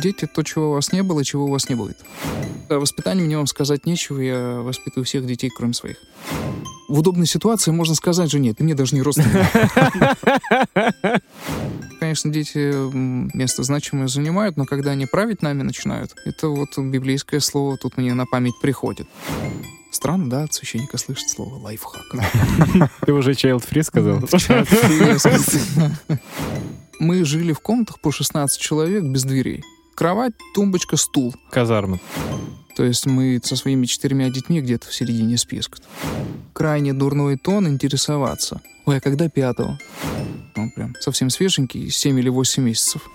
Дети — то, чего у вас не было, чего у вас не будет. О воспитании мне вам сказать нечего, я воспитываю всех детей, кроме своих. В удобной ситуации можно сказать жене, ты мне даже не родственник. Конечно, дети место значимое занимают, но когда они править нами начинают, это вот библейское слово тут мне на память приходит. Странно, да, от священника слышать слово лайфхак. Ты уже child free сказал? Мы жили в комнатах по 16 человек без дверей. Кровать, тумбочка, стул. Казарма. То есть мы со своими четырьмя детьми где-то в середине списка. Крайне дурной тон интересоваться. Ой, а когда пятого? Он прям совсем свеженький, 7 или 8 месяцев.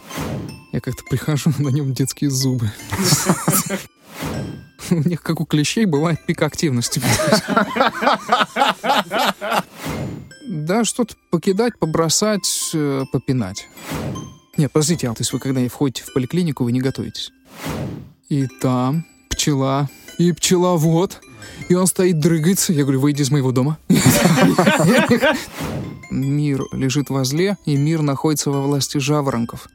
Я как-то прихожу, на нем детские зубы. У них, как у клещей, бывает пик активности. Да, что-то покидать, побросать, э, попинать. Нет, подождите, а то есть вы когда входите в поликлинику, вы не готовитесь. И там пчела, и пчеловод, и он стоит, дрыгается. Я говорю, выйди из моего дома. Мир лежит возле, и мир находится во власти жаворонков.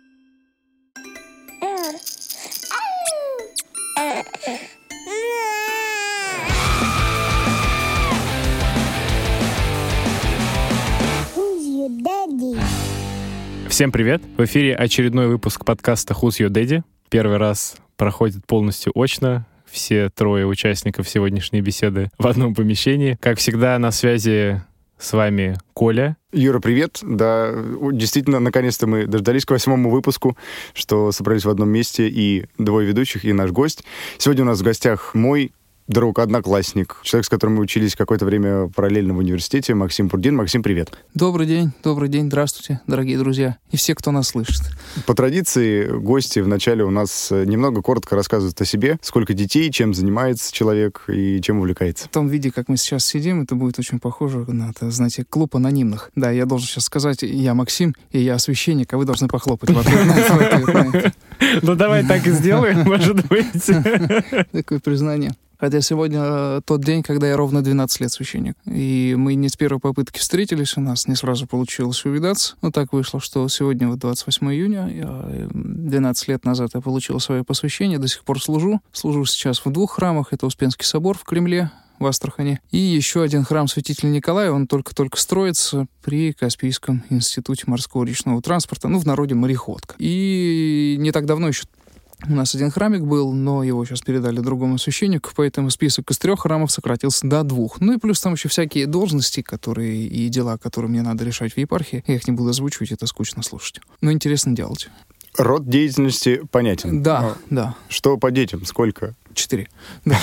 Всем привет! В эфире очередной выпуск подкаста Who's Your Daddy. Первый раз проходит полностью очно. Все трое участников сегодняшней беседы в одном помещении. Как всегда, на связи с вами Коля. Юра, привет. Да, действительно, наконец-то мы дождались к восьмому выпуску, что собрались в одном месте и двое ведущих, и наш гость. Сегодня у нас в гостях мой друг, одноклассник, человек, с которым мы учились какое-то время параллельно в университете, Максим Пурдин. Максим, привет. Добрый день, добрый день, здравствуйте, дорогие друзья и все, кто нас слышит. По традиции, гости вначале у нас немного коротко рассказывают о себе, сколько детей, чем занимается человек и чем увлекается. В том виде, как мы сейчас сидим, это будет очень похоже на, это, знаете, клуб анонимных. Да, я должен сейчас сказать, я Максим, и я священник, а вы должны похлопать в ответ Ну давай так и сделаем, может быть. Такое признание. Хотя сегодня э, тот день, когда я ровно 12 лет священник. И мы не с первой попытки встретились, у нас не сразу получилось увидаться. Но так вышло, что сегодня, вот 28 июня, я, 12 лет назад я получил свое посвящение, до сих пор служу. Служу сейчас в двух храмах. Это Успенский собор в Кремле, в Астрахани. И еще один храм святителя Николая, он только-только строится при Каспийском институте морского речного транспорта, ну, в народе мореходка. И не так давно еще у нас один храмик был, но его сейчас передали другому священнику, поэтому список из трех храмов сократился до двух. Ну и плюс там еще всякие должности, которые и дела, которые мне надо решать в епархии. Я их не буду озвучивать, это скучно слушать. Но интересно делать. Род деятельности понятен. Да, а да. Что по детям? Сколько? Четыре. Да.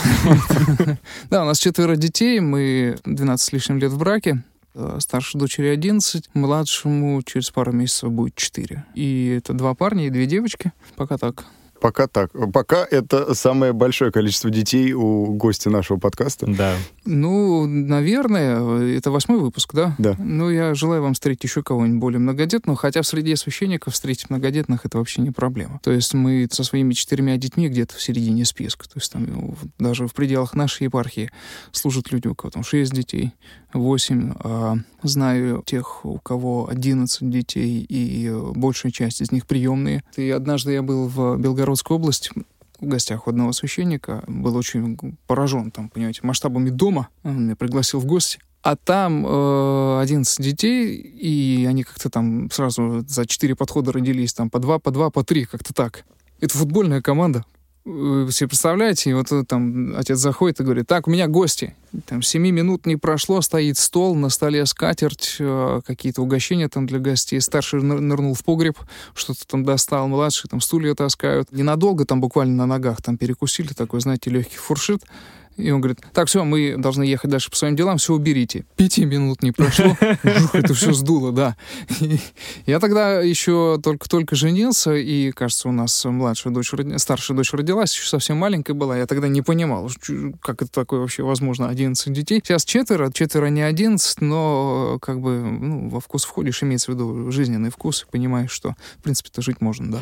да, у нас четверо детей, мы 12 с лишним лет в браке. Э, старшей дочери 11, младшему через пару месяцев будет 4. И это два парня и две девочки. Пока так. Пока так. Пока это самое большое количество детей у гостя нашего подкаста. Да. Ну, наверное, это восьмой выпуск, да? Да. Ну, я желаю вам встретить еще кого-нибудь более многодетного, хотя в среде священников встретить многодетных это вообще не проблема. То есть мы со своими четырьмя детьми где-то в середине списка. То есть там ну, даже в пределах нашей епархии служат люди, у кого там шесть детей, восемь. А знаю тех, у кого одиннадцать детей, и большая часть из них приемные. И однажды я был в Белгородской области, в гостях у одного священника, был очень поражен, там, понимаете, масштабами дома. Он меня пригласил в гости. А там э, 11 детей, и они как-то там сразу за 4 подхода родились, там по 2, по 2, по 3, как-то так. Это футбольная команда. Вы себе представляете, и вот там отец заходит и говорит, так, у меня гости. Там семи минут не прошло, стоит стол, на столе скатерть, э, какие-то угощения там для гостей. Старший нырнул в погреб, что-то там достал, младший там стулья таскают. Ненадолго там буквально на ногах там перекусили, такой, знаете, легкий фуршет. И он говорит, так, все, мы должны ехать дальше по своим делам, все уберите. Пяти минут не прошло, это все сдуло, да. я тогда еще только-только женился, и, кажется, у нас младшая дочь, старшая дочь родилась, еще совсем маленькая была. Я тогда не понимал, как это такое вообще возможно, 11 детей. Сейчас четверо, четверо не 11, но как бы ну, во вкус входишь, имеется в виду жизненный вкус, и понимаешь, что, в принципе-то, жить можно, да.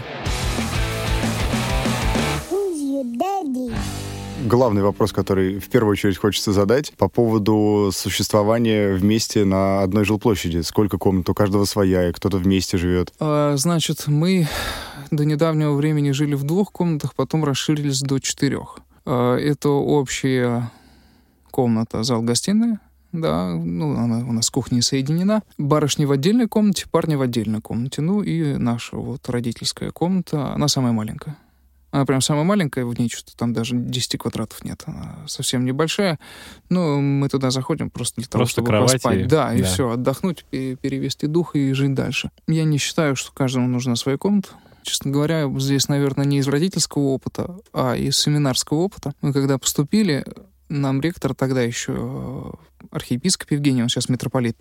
Главный вопрос, который в первую очередь хочется задать по поводу существования вместе на одной жилплощади. Сколько комнат? У каждого своя, и кто-то вместе живет. А, значит, мы до недавнего времени жили в двух комнатах, потом расширились до четырех. А, это общая комната, зал-гостиная, да, ну, она у нас с кухней соединена. Барышни в отдельной комнате, парни в отдельной комнате. Ну и наша вот родительская комната, она самая маленькая. Она прям самая маленькая, в ней что-то там даже 10 квадратов нет. Она совсем небольшая. Но мы туда заходим просто для того, Просто чтобы кровать поспать. и- Да, и да. все, отдохнуть, пе- перевести дух и жить дальше. Я не считаю, что каждому нужна своя комната. Честно говоря, здесь, наверное, не из родительского опыта, а из семинарского опыта. Мы когда поступили, нам ректор тогда еще архиепископ Евгений, он сейчас митрополит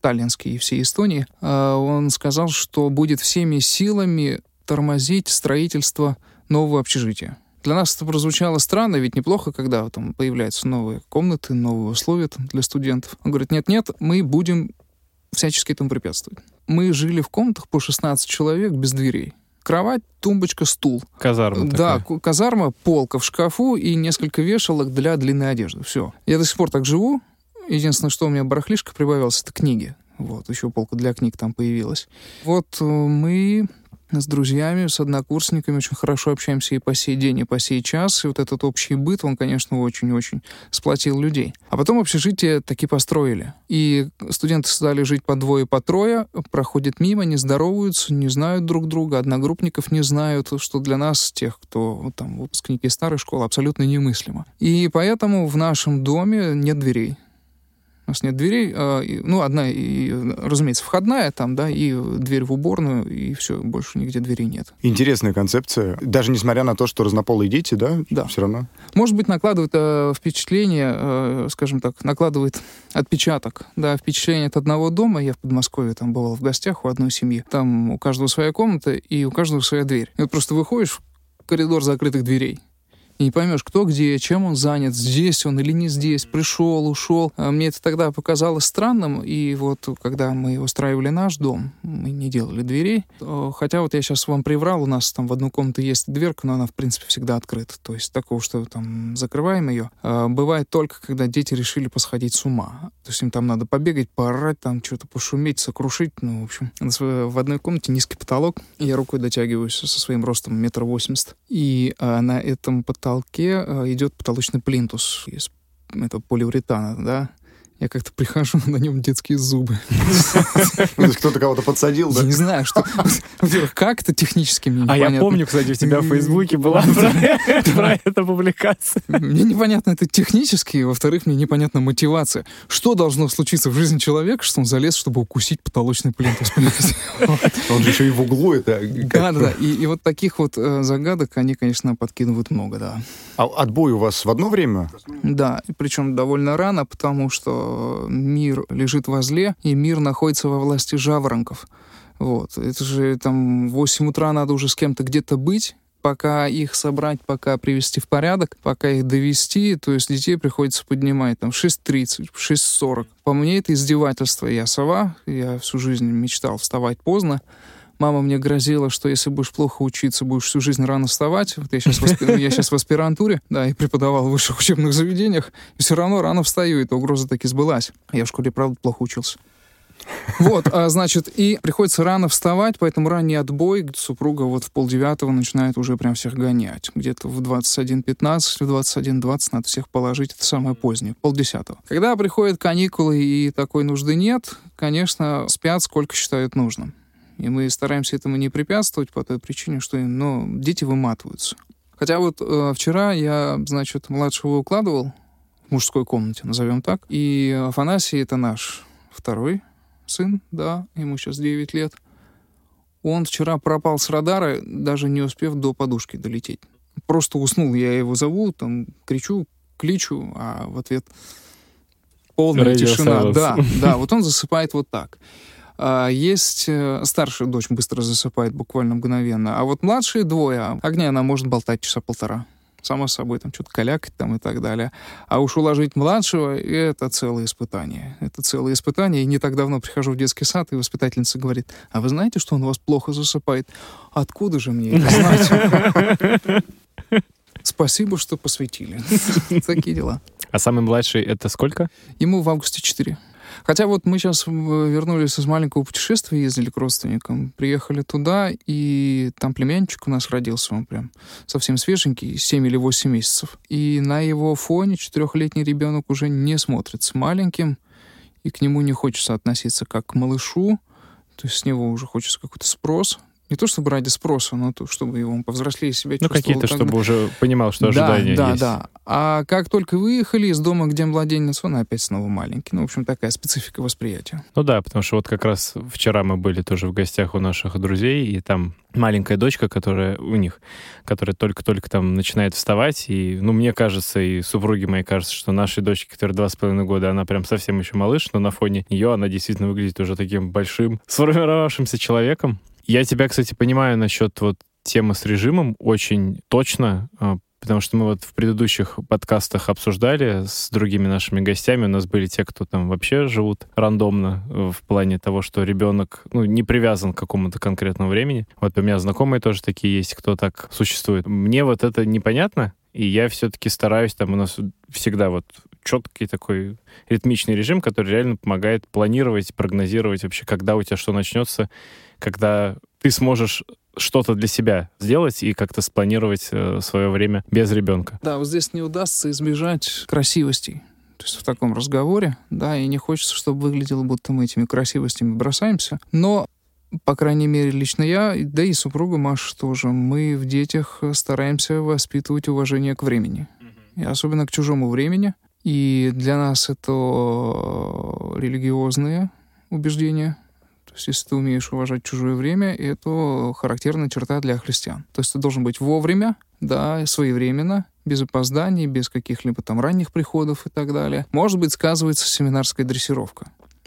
Таллинский и всей Эстонии, э, он сказал, что будет всеми силами тормозить строительство нового общежития. Для нас это прозвучало странно, ведь неплохо, когда там появляются новые комнаты, новые условия там, для студентов. Он говорит, нет-нет, мы будем всячески этому препятствовать. Мы жили в комнатах по 16 человек без дверей. Кровать, тумбочка, стул. Казарма Да, такая. казарма, полка в шкафу и несколько вешалок для длинной одежды. Все. Я до сих пор так живу. Единственное, что у меня барахлишко прибавилось, это книги. Вот, еще полка для книг там появилась. Вот э, мы с друзьями, с однокурсниками очень хорошо общаемся и по сей день, и по сей час. И вот этот общий быт, он, конечно, очень-очень сплотил людей. А потом общежитие таки построили. И студенты стали жить по двое, по трое, проходят мимо, не здороваются, не знают друг друга, одногруппников не знают, что для нас, тех, кто там выпускники старой школы, абсолютно немыслимо. И поэтому в нашем доме нет дверей. У нас нет дверей, а, и- ну, одна, и, разумеется, входная там, да, и дверь в уборную, и все, больше нигде дверей нет. Интересная концепция. Даже несмотря на то, что разнополые дети, да? Да. Все равно. Может быть, накладывает э, впечатление, э, скажем так, накладывает отпечаток, да, впечатление от одного дома. Я в Подмосковье там бывал в гостях у одной семьи. Там у каждого своя комната и у каждого своя дверь. И вот просто выходишь в коридор закрытых дверей. Не поймешь, кто где, чем он занят, здесь он или не здесь, пришел, ушел. А Мне это тогда показалось странным, и вот когда мы устраивали наш дом, мы не делали дверей. Э, Хотя вот я сейчас вам приврал, у нас там в одну комнату есть дверка, но она, в принципе, всегда открыта. То есть такого, что там закрываем ее. А, Бывает только, когда дети решили посходить с ума. То есть им там надо побегать, поорать, там что-то пошуметь, сокрушить. Ну, в общем, в одной комнате низкий потолок. Я рукой дотягиваюсь со своим ростом метр восемьдесят. И а, на этом потолке а, идет потолочный плинтус из этого полиуретана, да. Я как-то прихожу, на нем детские зубы. То есть кто-то кого-то подсадил, да? Я не знаю, что... Во-первых, как это технически мне А я помню, кстати, у тебя в Фейсбуке была про это публикация. Мне непонятно это технически, и, во-вторых, мне непонятна мотивация. Что должно случиться в жизни человека, что он залез, чтобы укусить потолочный плинтус? Он же еще и в углу это. Да, да, да. И, вот таких вот э, загадок, они, конечно, подкидывают много, да. А отбой у вас в одно время? Да, и причем довольно рано, потому что мир лежит возле, и мир находится во власти жаворонков. Вот. Это же там в 8 утра надо уже с кем-то где-то быть, пока их собрать, пока привести в порядок, пока их довести, то есть детей приходится поднимать там в 6.30, в 6.40. По мне это издевательство. Я сова, я всю жизнь мечтал вставать поздно. Мама мне грозила, что если будешь плохо учиться, будешь всю жизнь рано вставать. Вот я сейчас, в, я сейчас в аспирантуре, да, и преподавал в высших учебных заведениях, и все равно рано встаю, эта угроза таки сбылась. Я в школе, правда, плохо учился. Вот, а, значит, и приходится рано вставать, поэтому ранний отбой супруга вот в полдевятого начинает уже прям всех гонять. Где-то в 21.15, в 21.20 надо всех положить, это самое позднее, полдесятого. Когда приходят каникулы и такой нужды нет, конечно, спят сколько считают нужным. И мы стараемся этому не препятствовать по той причине, что ну, дети выматываются. Хотя вот э, вчера я, значит, младшего укладывал в мужской комнате, назовем так. И Афанасий — это наш второй сын, да, ему сейчас 9 лет. Он вчера пропал с радара, даже не успев до подушки долететь. Просто уснул, я его зову, там, кричу, кличу, а в ответ полная Radio тишина. silence. Да, да, вот он засыпает вот так. А, Есть э, старшая дочь быстро засыпает буквально мгновенно, а вот младшие двое, огня она может болтать часа полтора. Само собой, там что-то калякать там и так далее. А уж уложить младшего — это целое испытание. Это целое испытание. И не так давно прихожу в детский сад, и воспитательница говорит, а вы знаете, что он у вас плохо засыпает? Откуда же мне это знать? Спасибо, что посвятили. Такие дела. А самый младший это сколько? Ему в августе 4. Хотя вот мы сейчас вернулись из маленького путешествия, ездили к родственникам, приехали туда, и там племянчик у нас родился, он прям совсем свеженький, 7 или 8 месяцев. И на его фоне четырехлетний ребенок уже не смотрится маленьким, и к нему не хочется относиться как к малышу, то есть с него уже хочется какой-то спрос, не то чтобы ради спроса, но то, чтобы его повзрослее себя ну, чувствовал. Ну, какие-то, чтобы бы... уже понимал, что ожидания да, есть. Да, да, А как только выехали из дома, где младенец, он опять снова маленький. Ну, в общем, такая специфика восприятия. Ну да, потому что вот как раз вчера мы были тоже в гостях у наших друзей, и там маленькая дочка, которая у них, которая только-только там начинает вставать, и, ну, мне кажется, и супруге моей кажется, что нашей дочке, которая два с половиной года, она прям совсем еще малыш, но на фоне нее она действительно выглядит уже таким большим, сформировавшимся человеком. Я тебя, кстати, понимаю насчет вот темы с режимом очень точно, а, потому что мы вот в предыдущих подкастах обсуждали с другими нашими гостями. У нас были те, кто там вообще живут рандомно э, в плане того, что ребенок ну, не привязан к какому-то конкретному времени. Вот у меня знакомые тоже такие есть, кто так существует. Мне вот это непонятно, и я все-таки стараюсь, там у нас всегда вот четкий такой ритмичный режим, который реально помогает планировать, прогнозировать вообще, когда у тебя что начнется, когда ты сможешь что-то для себя сделать и как-то спланировать э, свое время без ребенка. Да, вот здесь не удастся избежать красивостей. То есть в таком разговоре, да, и не хочется, чтобы выглядело, будто мы этими красивостями бросаемся. Но по крайней мере, лично я, да и супруга Маша тоже, мы в детях стараемся воспитывать уважение к времени. И особенно к чужому времени. И для нас это религиозные убеждения, то есть, если ты умеешь уважать чужое время, это характерная черта для христиан. То есть, ты должен быть вовремя, да, своевременно, без опозданий, без каких-либо там ранних приходов и так далее. Может быть, сказывается семинарская дрессировка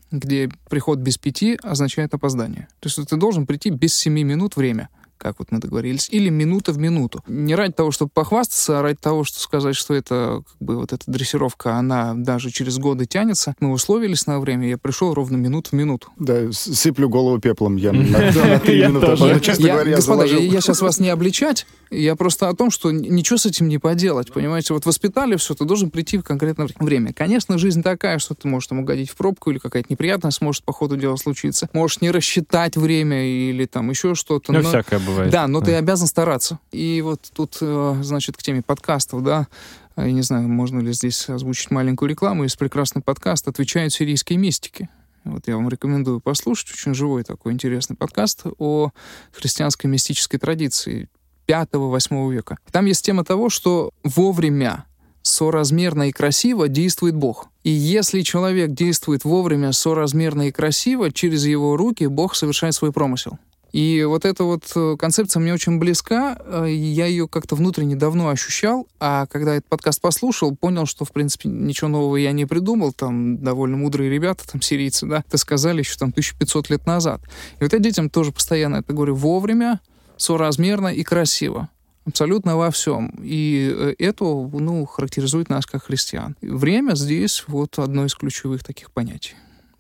где приход без пяти означает опоздание. То есть ты должен прийти без семи минут время как вот мы договорились, или минута в минуту. Не ради того, чтобы похвастаться, а ради того, чтобы сказать, что это как бы вот эта дрессировка, она даже через годы тянется. Мы условились на время, я пришел ровно минут в минуту. Да, сыплю голову пеплом я на три минуты. Честно говоря, Господа, я сейчас вас не обличать, я просто о том, что ничего с этим не поделать, понимаете? Вот воспитали все, ты должен прийти в конкретное время. Конечно, жизнь такая, что ты можешь там угодить в пробку или какая-то неприятность может по ходу дела случиться. Можешь не рассчитать время или там еще что-то. Ну, всякое бывает. Да, но ты обязан стараться. И вот тут, э, значит, к теме подкастов, да, я не знаю, можно ли здесь озвучить маленькую рекламу. Есть прекрасный подкаст «Отвечают сирийские мистики». Вот я вам рекомендую послушать. Очень живой такой интересный подкаст о христианской мистической традиции 5-8 века. Там есть тема того, что вовремя соразмерно и красиво действует Бог. И если человек действует вовремя, соразмерно и красиво, через его руки Бог совершает свой промысел. И вот эта вот э, концепция мне очень близка, э, я ее как-то внутренне давно ощущал, а когда этот подкаст послушал, понял, что, в принципе, ничего нового я не придумал, там довольно мудрые ребята, там сирийцы, да, это сказали еще там 1500 лет назад. И вот я детям тоже постоянно это говорю, вовремя, соразмерно и красиво. Абсолютно во всем. И э, это, ну, характеризует нас как христиан. Время здесь вот одно из ключевых таких понятий.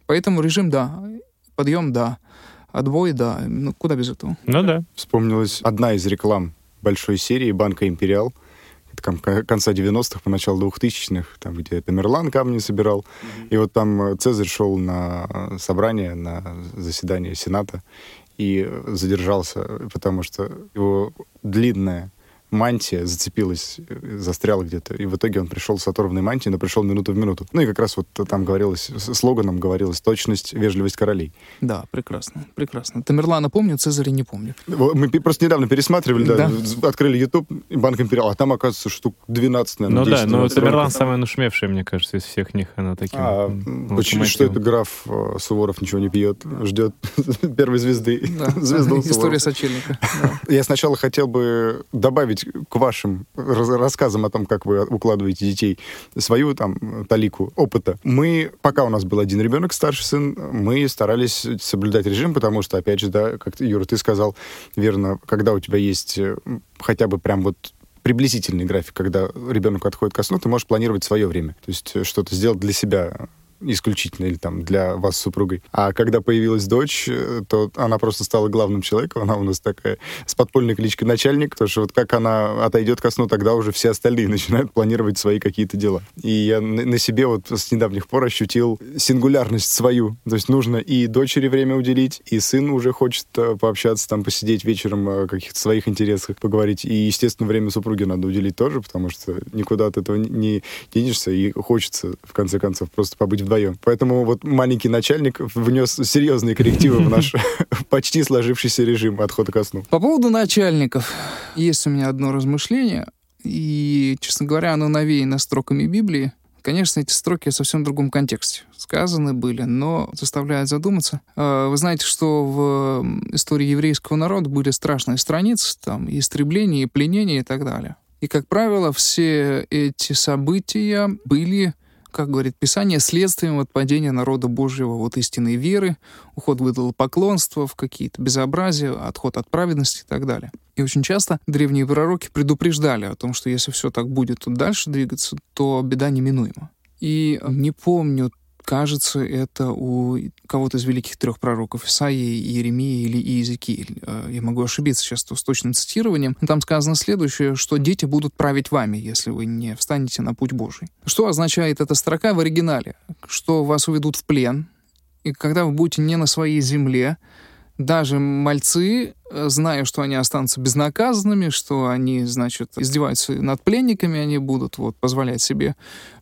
Поэтому режим — да, подъем — да, отбой, да. Ну, куда без этого? Ну да. Вспомнилась одна из реклам большой серии банка «Империал», это конца 90-х, по началу 2000-х, там, где Тамерлан камни собирал. Mm-hmm. И вот там э, Цезарь шел на э, собрание, на заседание Сената и задержался, потому что его длинная мантия зацепилась, э, застряла где-то. И в итоге он пришел с оторванной мантией, но пришел минуту в минуту. Ну и как раз вот там говорилось, слоганом говорилось «точность, вежливость королей». Да, прекрасно, прекрасно. Тамерлана помню, Цезаря не помню. Мы просто недавно пересматривали, да, да. открыли YouTube, Банк Империал, а там, оказывается, штук 12, наверное, Ну 10, да, но Тамерлан самая нашумевшая, мне кажется, из всех них. Она таким а, почему, что это граф э, Суворов ничего не пьет, ждет первой звезды. Да. Звезду История сочельника. Я сначала хотел бы добавить добавить к вашим рассказам о том, как вы укладываете детей, свою там талику опыта. Мы, пока у нас был один ребенок, старший сын, мы старались соблюдать режим, потому что, опять же, да, как Юра, ты сказал верно, когда у тебя есть э, хотя бы прям вот приблизительный график, когда ребенок отходит ко сну, ты можешь планировать свое время. То есть э, что-то сделать для себя исключительно или там для вас с супругой. А когда появилась дочь, э, то она просто стала главным человеком. Она у нас такая с подпольной кличкой начальник, потому что вот как она отойдет ко сну, тогда уже все остальные начинают планировать свои какие-то дела. И я на себе вот с недавних пор ощутил сингулярность свою. То есть нужно и дочери время уделить, и сын уже хочет э, пообщаться, там, посидеть вечером о каких-то своих интересах, поговорить. И, естественно, время супруги надо уделить тоже, потому что никуда от этого не денешься, и хочется, в конце концов, просто побыть вдвоем. Поэтому вот маленький начальник внес серьезные коррективы в наш почти сложившийся режим отхода ко сну. По поводу начальников. Есть у меня одно размышление, и, честно говоря, оно навеяно строками Библии. Конечно, эти строки в совсем другом контексте сказаны были, но заставляют задуматься. А, вы знаете, что в истории еврейского народа были страшные страницы, там, и истребления, и пленения и так далее. И, как правило, все эти события были как говорит Писание, следствием отпадения народа Божьего от истинной веры, уход в поклонство, в какие-то безобразия, отход от праведности и так далее. И очень часто древние пророки предупреждали о том, что если все так будет дальше двигаться, то беда неминуема. И не помню кажется, это у кого-то из великих трех пророков Исаии, Иеремии или Иезекииль. Э, я могу ошибиться сейчас с точным цитированием. Там сказано следующее, что дети будут править вами, если вы не встанете на путь Божий. Что означает эта строка в оригинале? Что вас уведут в плен, и когда вы будете не на своей земле, даже мальцы зная, что они останутся безнаказанными, что они, значит, издеваются над пленниками, они будут вот позволять себе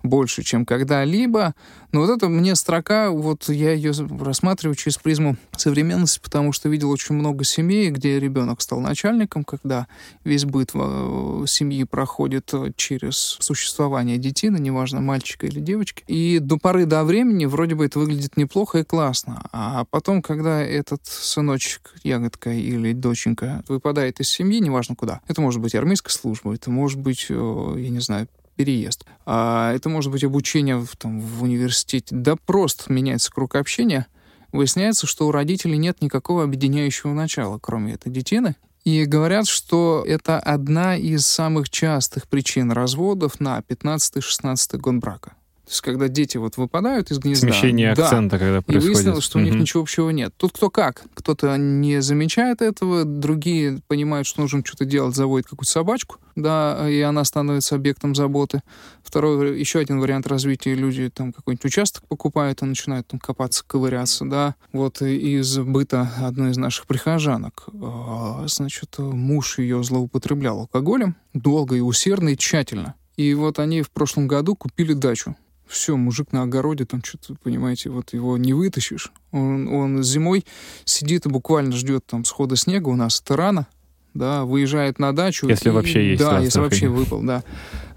больше, чем когда-либо. Но вот это мне строка, вот я ее рассматриваю через призму современности, потому что видел очень много семей, где ребенок стал начальником, когда весь быт э, семьи проходит через существование детины, неважно, мальчика или девочки. И до поры до времени вроде бы это выглядит неплохо и классно. А потом, когда этот сыночек, ягодка или доченька выпадает из семьи, неважно куда. Это может быть армейская служба, это может быть, э, я не знаю, переезд. А это может быть обучение в, там, в университете. Да просто меняется круг общения. Выясняется, что у родителей нет никакого объединяющего начала, кроме этой детины. И говорят, что это одна из самых частых причин разводов на 15-16 год брака. То есть, когда дети вот выпадают из гнезда... Смещение да, акцента, когда происходит. И выяснилось, что у них ничего общего нет. Тут кто как. Кто-то не замечает этого, другие понимают, что нужно что-то делать, заводят какую-то собачку, да, и она становится объектом заботы. Второй, еще один вариант развития, люди там какой-нибудь участок покупают и начинают там копаться, ковыряться, да. Вот из быта одной из наших прихожанок, а, значит, муж ее злоупотреблял алкоголем долго и усердно и тщательно. И вот они в прошлом году купили дачу все, мужик на огороде, там что-то, понимаете, вот его не вытащишь. Он, он зимой сидит и буквально ждет там схода снега, у нас это рано, да, выезжает на дачу. Если и, вообще есть. Да, если вообще выпал, да.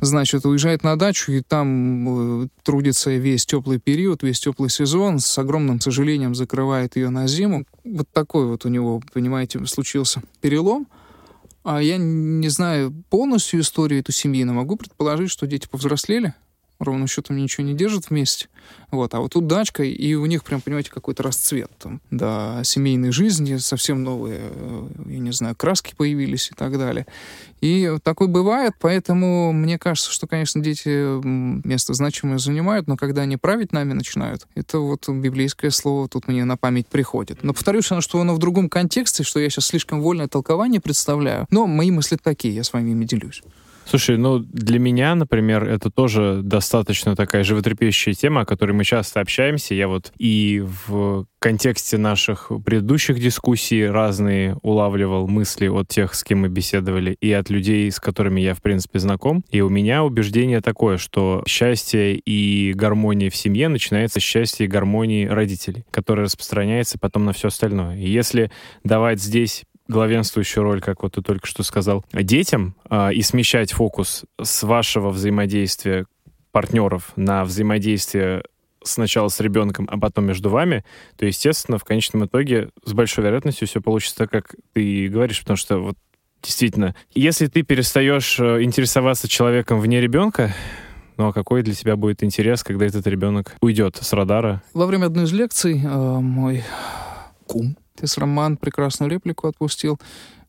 Значит, уезжает на дачу, и там э, трудится весь теплый период, весь теплый сезон, с огромным сожалением закрывает ее на зиму. Вот такой вот у него, понимаете, случился перелом. А я не знаю полностью историю эту семьи, но могу предположить, что дети повзрослели, ровно счетом ничего не держат вместе. Вот. А вот тут дачка, и у них прям, понимаете, какой-то расцвет там, да, семейной жизни, совсем новые, э, я не знаю, краски появились и так далее. И такое бывает, поэтому мне кажется, что, конечно, дети место значимое занимают, но когда они править нами начинают, это вот библейское слово тут мне на память приходит. Но повторюсь, что оно в другом контексте, что я сейчас слишком вольное толкование представляю, но мои мысли такие, я с вами ими делюсь. Слушай, ну для меня, например, это тоже достаточно такая животрепещущая тема, о которой мы часто общаемся. Я вот и в контексте наших предыдущих дискуссий разные улавливал мысли от тех, с кем мы беседовали, и от людей, с которыми я, в принципе, знаком. И у меня убеждение такое, что счастье и гармония в семье начинается с счастья и гармонии родителей, которое распространяется потом на все остальное. И если давать здесь главенствующую роль, как вот ты только что сказал, детям э, и смещать фокус с вашего взаимодействия партнеров на взаимодействие сначала с ребенком, а потом между вами, то, естественно, в конечном итоге с большой вероятностью все получится так, как ты говоришь, потому что вот действительно, если ты перестаешь э, интересоваться человеком вне ребенка, ну а какой для тебя будет интерес, когда этот ребенок уйдет с радара? Во время одной из лекций э, мой кум Тес Роман прекрасную реплику отпустил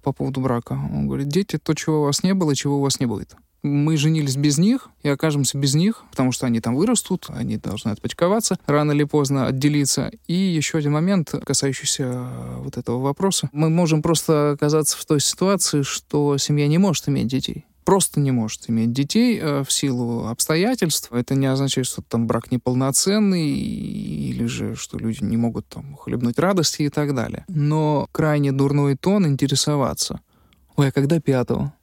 по поводу брака. Он говорит, дети, то, чего у вас не было, чего у вас не будет. мы женились без них и окажемся без них, потому что они там вырастут, они должны отпочковаться, рано или поздно отделиться. И еще один момент, касающийся э, вот этого вопроса. Мы можем просто оказаться в той ситуации, что семья не может иметь детей просто не может иметь детей э, в силу обстоятельств. Это не означает, что там брак неполноценный или же, что люди не могут там хлебнуть радости и так далее. Но крайне дурной тон интересоваться. Ой, а когда пятого?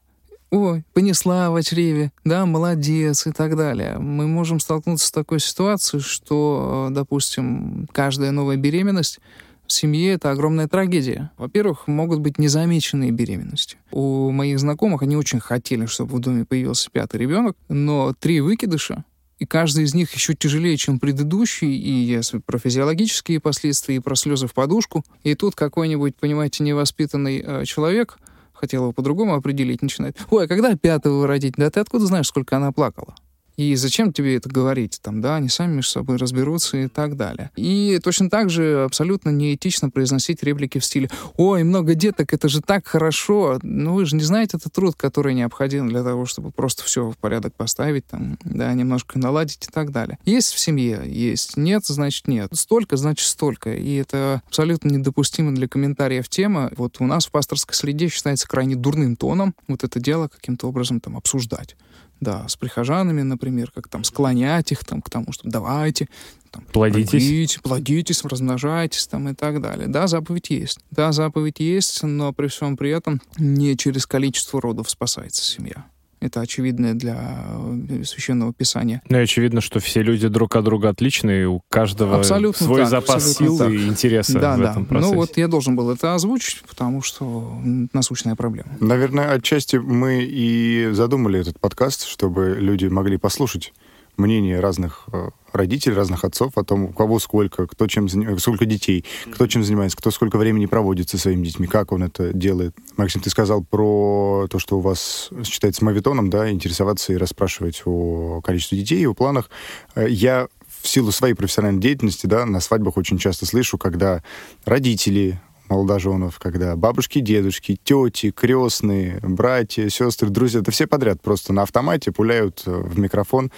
ой, понесла в чреве, да, молодец и так далее. Мы можем столкнуться с такой ситуацией, что, допустим, каждая новая беременность в семье это огромная трагедия. Во-первых, могут быть незамеченные беременности. У моих знакомых они очень хотели, чтобы в доме появился пятый ребенок, но три выкидыша и каждый из них еще тяжелее, чем предыдущий, и если про физиологические последствия, и про слезы в подушку. И тут какой-нибудь, понимаете, невоспитанный э, человек хотел его по-другому определить, начинает. Ой, а когда пятого родить? Да ты откуда знаешь, сколько она плакала? И зачем тебе это говорить? Там, да, они сами между собой разберутся и так далее. И точно так же абсолютно неэтично произносить реплики в стиле «Ой, много деток, это же так хорошо!» Ну, вы же не знаете этот труд, который необходим для того, чтобы просто все в порядок поставить, там, да, немножко наладить и так далее. Есть в семье? Есть. Нет, значит нет. Столько, значит столько. И это абсолютно недопустимо для комментариев тема. Вот у нас в пасторской среде считается крайне дурным тоном вот это дело каким-то образом там обсуждать да, с прихожанами, например, как там склонять их там к тому, что давайте, там, плодитесь, родите, плодитесь, размножайтесь там и так далее. Да, заповедь есть. Да, заповедь есть, но при всем при этом не через количество родов спасается семья. Это очевидно для э, священного писания. Ну и очевидно, что все люди друг от друга отличные, и у каждого абсолютно свой так, запас сил так. и интереса да, в да. этом процессе. Ну вот я должен был это озвучить, потому что насущная проблема. Наверное, отчасти мы и задумали этот подкаст, чтобы люди могли послушать мнение разных э, родителей, разных отцов о том, у кого сколько, кто чем занимается, сколько детей, кто чем занимается, кто сколько времени проводит со своими детьми, как он это делает. Максим, ты сказал про то, что у вас считается мавитоном, да, интересоваться и расспрашивать о количестве детей и о планах. Э, я в силу своей профессиональной деятельности, да, на свадьбах очень часто слышу, когда родители, молодоженов, когда бабушки, дедушки, тети, крестные, братья, сестры, друзья, это все подряд просто на автомате пуляют э, в микрофон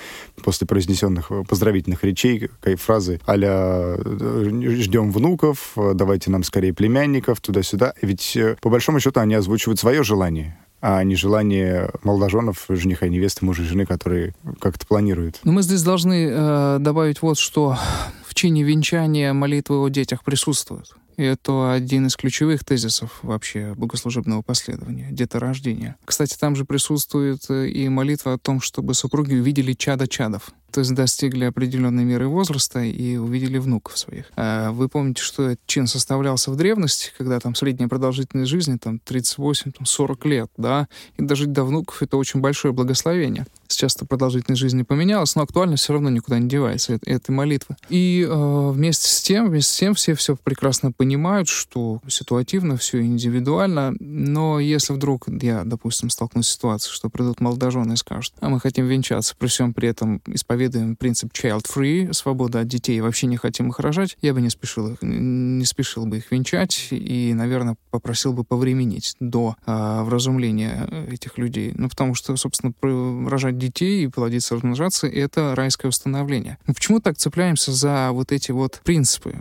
после произнесенных э, поздравительных речей фразы э, «ждем внуков», «давайте нам скорее племянников», туда-сюда. Ведь по большому счету они озвучивают свое желание, а не желание молодоженов, жениха и невесты, мужа и жены, которые как-то планируют. Но мы здесь должны э, добавить вот что. В чине венчания молитвы о детях присутствуют. Это один из ключевых тезисов вообще богослужебного последования — деторождения. Кстати, там же присутствует э, и молитва о том, чтобы супруги увидели чада чадов то есть достигли определенной меры возраста и увидели внуков своих. А вы помните, что этот чин составлялся в древности, когда там средняя продолжительность жизни там 38-40 лет, да, и дожить до внуков — это очень большое благословение. Сейчас-то продолжительность жизни поменялась, но актуальность все равно никуда не девается, это, этой молитвы. И э, вместе с тем, вместе с тем все все прекрасно понимают, что ситуативно, все индивидуально, но если вдруг я, допустим, столкнусь с ситуацией, что придут молодожены и скажут, а мы хотим венчаться, при всем при этом исповедовать исповедуем принцип child-free, свобода от детей, вообще не хотим их рожать, я бы не спешил, их, не спешил бы их венчать и, наверное, попросил бы повременить до а, вразумления этих людей. Ну, потому что, собственно, рожать детей и плодиться, размножаться — это райское установление. Мы почему так цепляемся за вот эти вот принципы?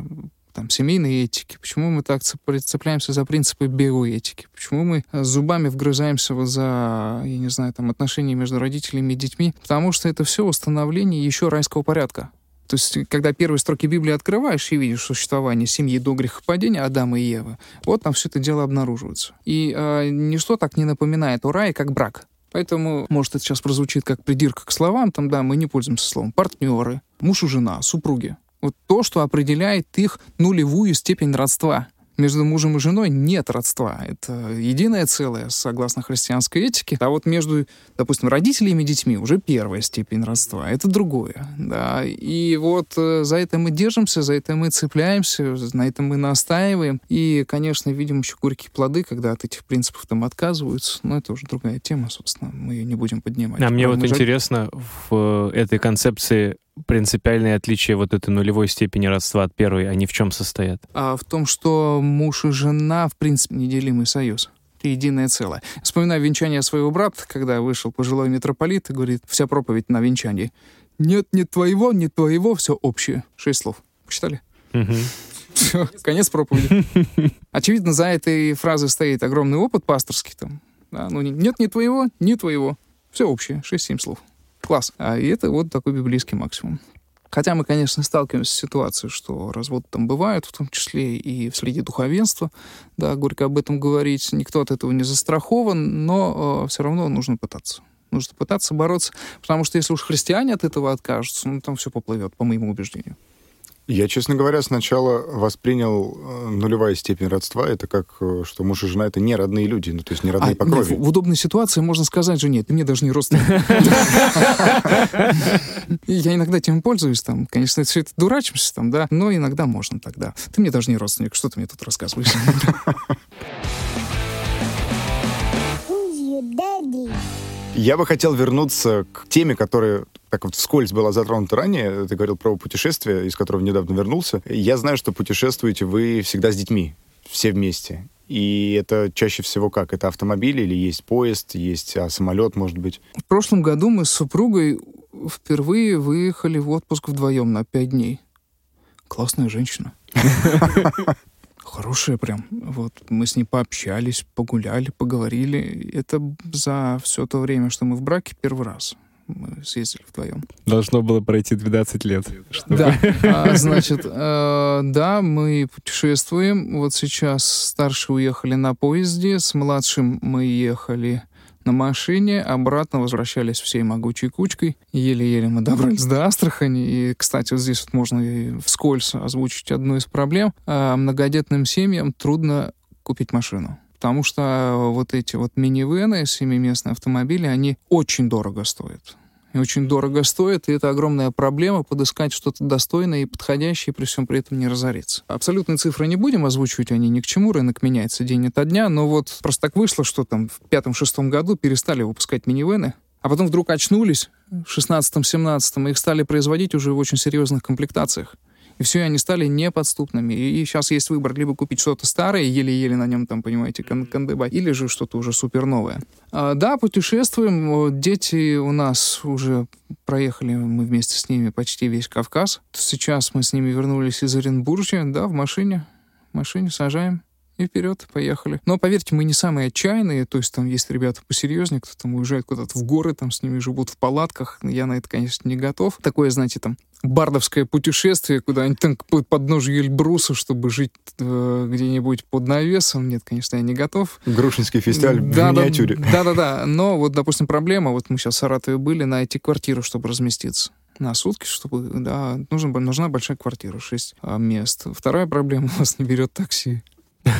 Там, семейной этики, почему мы так цепляемся за принципы биоэтики, почему мы зубами вгрызаемся вот за, я не знаю, там, отношения между родителями и детьми, потому что это все установление еще райского порядка. То есть, когда первые строки Библии открываешь и видишь существование семьи до грехопадения Адама и Евы, вот там все это дело обнаруживается. И э, ничто так не напоминает о рае, как брак. Поэтому, может, это сейчас прозвучит как придирка к словам, там, да, мы не пользуемся словом партнеры, муж и жена, супруги. Вот то, что определяет их нулевую степень родства. Между мужем и женой нет родства. Это единое целое, согласно христианской этике. А вот между, допустим, родителями и детьми уже первая степень родства. Это другое. Да. И вот э, за это мы держимся, за это мы цепляемся, на этом мы настаиваем. И, конечно, видим еще горькие плоды, когда от этих принципов там отказываются. Но это уже другая тема, собственно. Мы ее не будем поднимать. А мне вот интересно в этой концепции принципиальные отличия вот этой нулевой степени родства от первой, они в чем состоят? А в том, что муж и жена, в принципе, неделимый союз. единое целое. Вспоминаю венчание своего брата, когда вышел пожилой митрополит и говорит, вся проповедь на венчании. Нет, не твоего, не твоего, все общее. Шесть слов. Почитали? Все, конец проповеди. Очевидно, за этой фразой стоит огромный опыт пасторский там. Да, ну, нет, не твоего, не твоего. Все общее, шесть-семь слов. Класс. А это вот такой библейский максимум. Хотя мы, конечно, сталкиваемся с ситуацией, что разводы там бывают, в том числе и в среде духовенства. Да, горько об этом говорить. Никто от этого не застрахован, но э, все равно нужно пытаться. Нужно пытаться бороться, потому что если уж христиане от этого откажутся, ну, там все поплывет, по моему убеждению. Я, честно говоря, сначала воспринял э, нулевая степень родства. Это как, э, что муж и жена — это не родные люди, ну, то есть не родные а, по крови. В, в удобной ситуации можно сказать жене, ты мне даже не родственник. Я иногда этим пользуюсь, там, конечно, все это дурачимся, там, да, но иногда можно тогда. Ты мне даже не родственник, что ты мне тут рассказываешь? Я бы хотел вернуться к теме, которая так вот вскользь была затронута ранее. Ты говорил про путешествие, из которого недавно вернулся. Я знаю, что путешествуете вы всегда с детьми, все вместе. И это чаще всего как? Это автомобиль или есть поезд, есть а, самолет, может быть? В прошлом году мы с супругой впервые выехали в отпуск вдвоем на пять дней. Классная женщина. Хорошая прям. Вот мы с ней пообщались, погуляли, поговорили. Это за все то время, что мы в браке, первый раз мы съездили вдвоем. Должно было пройти 12 лет. Чтобы... Да, а, значит, э, да, мы путешествуем. Вот сейчас старшие уехали на поезде, с младшим мы ехали на машине, обратно возвращались всей могучей кучкой. Еле-еле мы добрались до Астрахани. И, кстати, вот здесь вот можно и вскользь озвучить одну из проблем. А многодетным семьям трудно купить машину. Потому что вот эти вот минивены, семиместные автомобили, они очень дорого стоят и очень дорого стоит, и это огромная проблема подыскать что-то достойное и подходящее, при всем при этом не разориться. Абсолютные цифры не будем озвучивать, они ни к чему, рынок меняется день ото дня, но вот просто так вышло, что там в пятом-шестом году перестали выпускать минивены, а потом вдруг очнулись в шестнадцатом-семнадцатом, их стали производить уже в очень серьезных комплектациях. И все, и они стали неподступными. И сейчас есть выбор либо купить что-то старое, еле-еле на нем, там, понимаете, кан кандыбать, или же что-то уже супер новое. А, да, путешествуем. Дети у нас уже проехали, мы вместе с ними почти весь Кавказ. Сейчас мы с ними вернулись из Оренбуржья, да, в машине. В машине сажаем и вперед, поехали. Но поверьте, мы не самые отчаянные, то есть там есть ребята посерьезнее, кто там уезжает куда-то в горы, там с ними живут в палатках. Я на это, конечно, не готов. Такое, знаете, там бардовское путешествие куда-нибудь там под подножью Эльбруса, чтобы жить э, где-нибудь под навесом. Нет, конечно, я не готов. Грушинский фестиваль да, в миниатюре. Да-да-да. Но вот, допустим, проблема, вот мы сейчас в Саратове были, найти квартиру, чтобы разместиться на сутки, чтобы, да, нужна, нужна большая квартира, 6 а, мест. Вторая проблема, у вас не берет такси.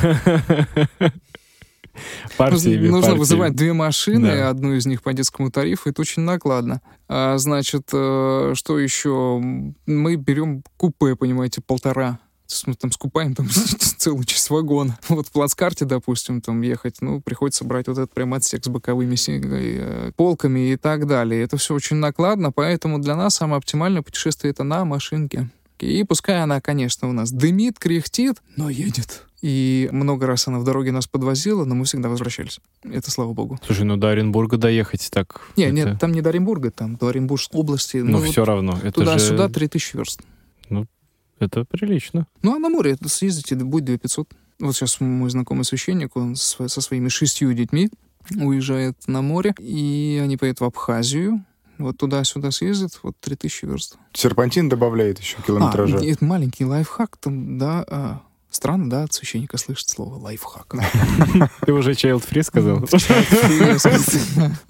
Партиями, Нужно партиями. вызывать две машины, да. одну из них по детскому тарифу, это очень накладно. А, значит, э, что еще? Мы берем купе, понимаете, полтора мы там скупаем там целую часть вагона. Вот в плацкарте, допустим, там ехать, ну, приходится брать вот этот прям отсек с боковыми э, полками и так далее. Это все очень накладно, поэтому для нас самое оптимальное путешествие — это на машинке. И пускай она, конечно, у нас дымит, кряхтит, но едет. И много раз она в дороге нас подвозила, но мы всегда возвращались. Это слава богу. Слушай, ну до Оренбурга доехать так... Нет, это... нет, там не до Оренбурга, там до Оренбургской области. Но ну, все вот равно. Это Туда-сюда же... 3000 верст. Ну, это прилично. Ну, а на море это съездите, будет 2500. Вот сейчас мой знакомый священник, он со своими шестью детьми уезжает на море, и они поедут в Абхазию, вот туда-сюда съездит, вот 3000 верст. Серпантин добавляет еще километража. А, это маленький лайфхак, там, да, а, Странно, да, от священника слышать слово лайфхак. Ты уже child free сказал?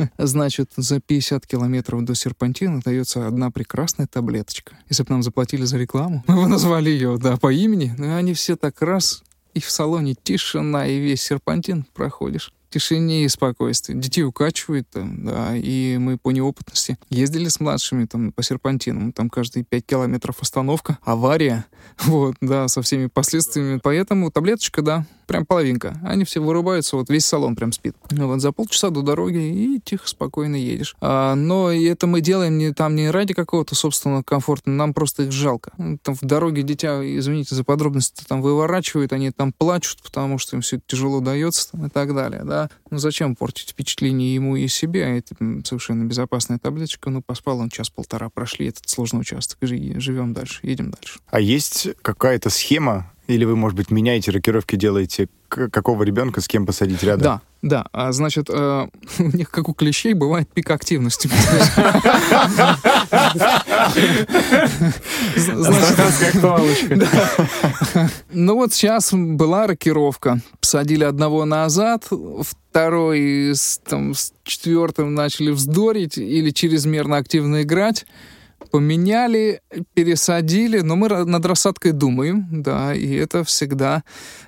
Значит, за 50 километров до серпантина дается одна прекрасная таблеточка. Если бы нам заплатили за рекламу, мы бы назвали ее, да, по имени. Но они все так раз, и в салоне тишина, и весь серпантин проходишь тишине и спокойствии. Детей укачивает там, да, и мы по неопытности ездили с младшими там по серпантинам, там каждые 5 километров остановка, авария, вот, да, со всеми последствиями. Поэтому таблеточка, да, прям половинка. Они все вырубаются, вот весь салон прям спит. Вот за полчаса до дороги и тихо, спокойно едешь. А, но это мы делаем не там не ради какого-то собственного комфорта, нам просто их жалко. Там в дороге дитя, извините за подробности, там выворачивают, они там плачут, потому что им все это тяжело дается там, и так далее, да. Ну зачем портить впечатление ему и себе? А это совершенно безопасная таблеточка. Ну поспал он час-полтора, прошли этот сложный участок, живем дальше, едем дальше. А есть какая-то схема, или вы, может быть, меняете рокировки, делаете какого ребенка с кем посадить рядом? Да, да. А, значит, э, у них, как у клещей, бывает пик активности. Ну вот сейчас была рокировка. Посадили одного назад, второй с, четвертым начали вздорить или чрезмерно активно играть поменяли, пересадили, но мы над рассадкой думаем, да, и это всегда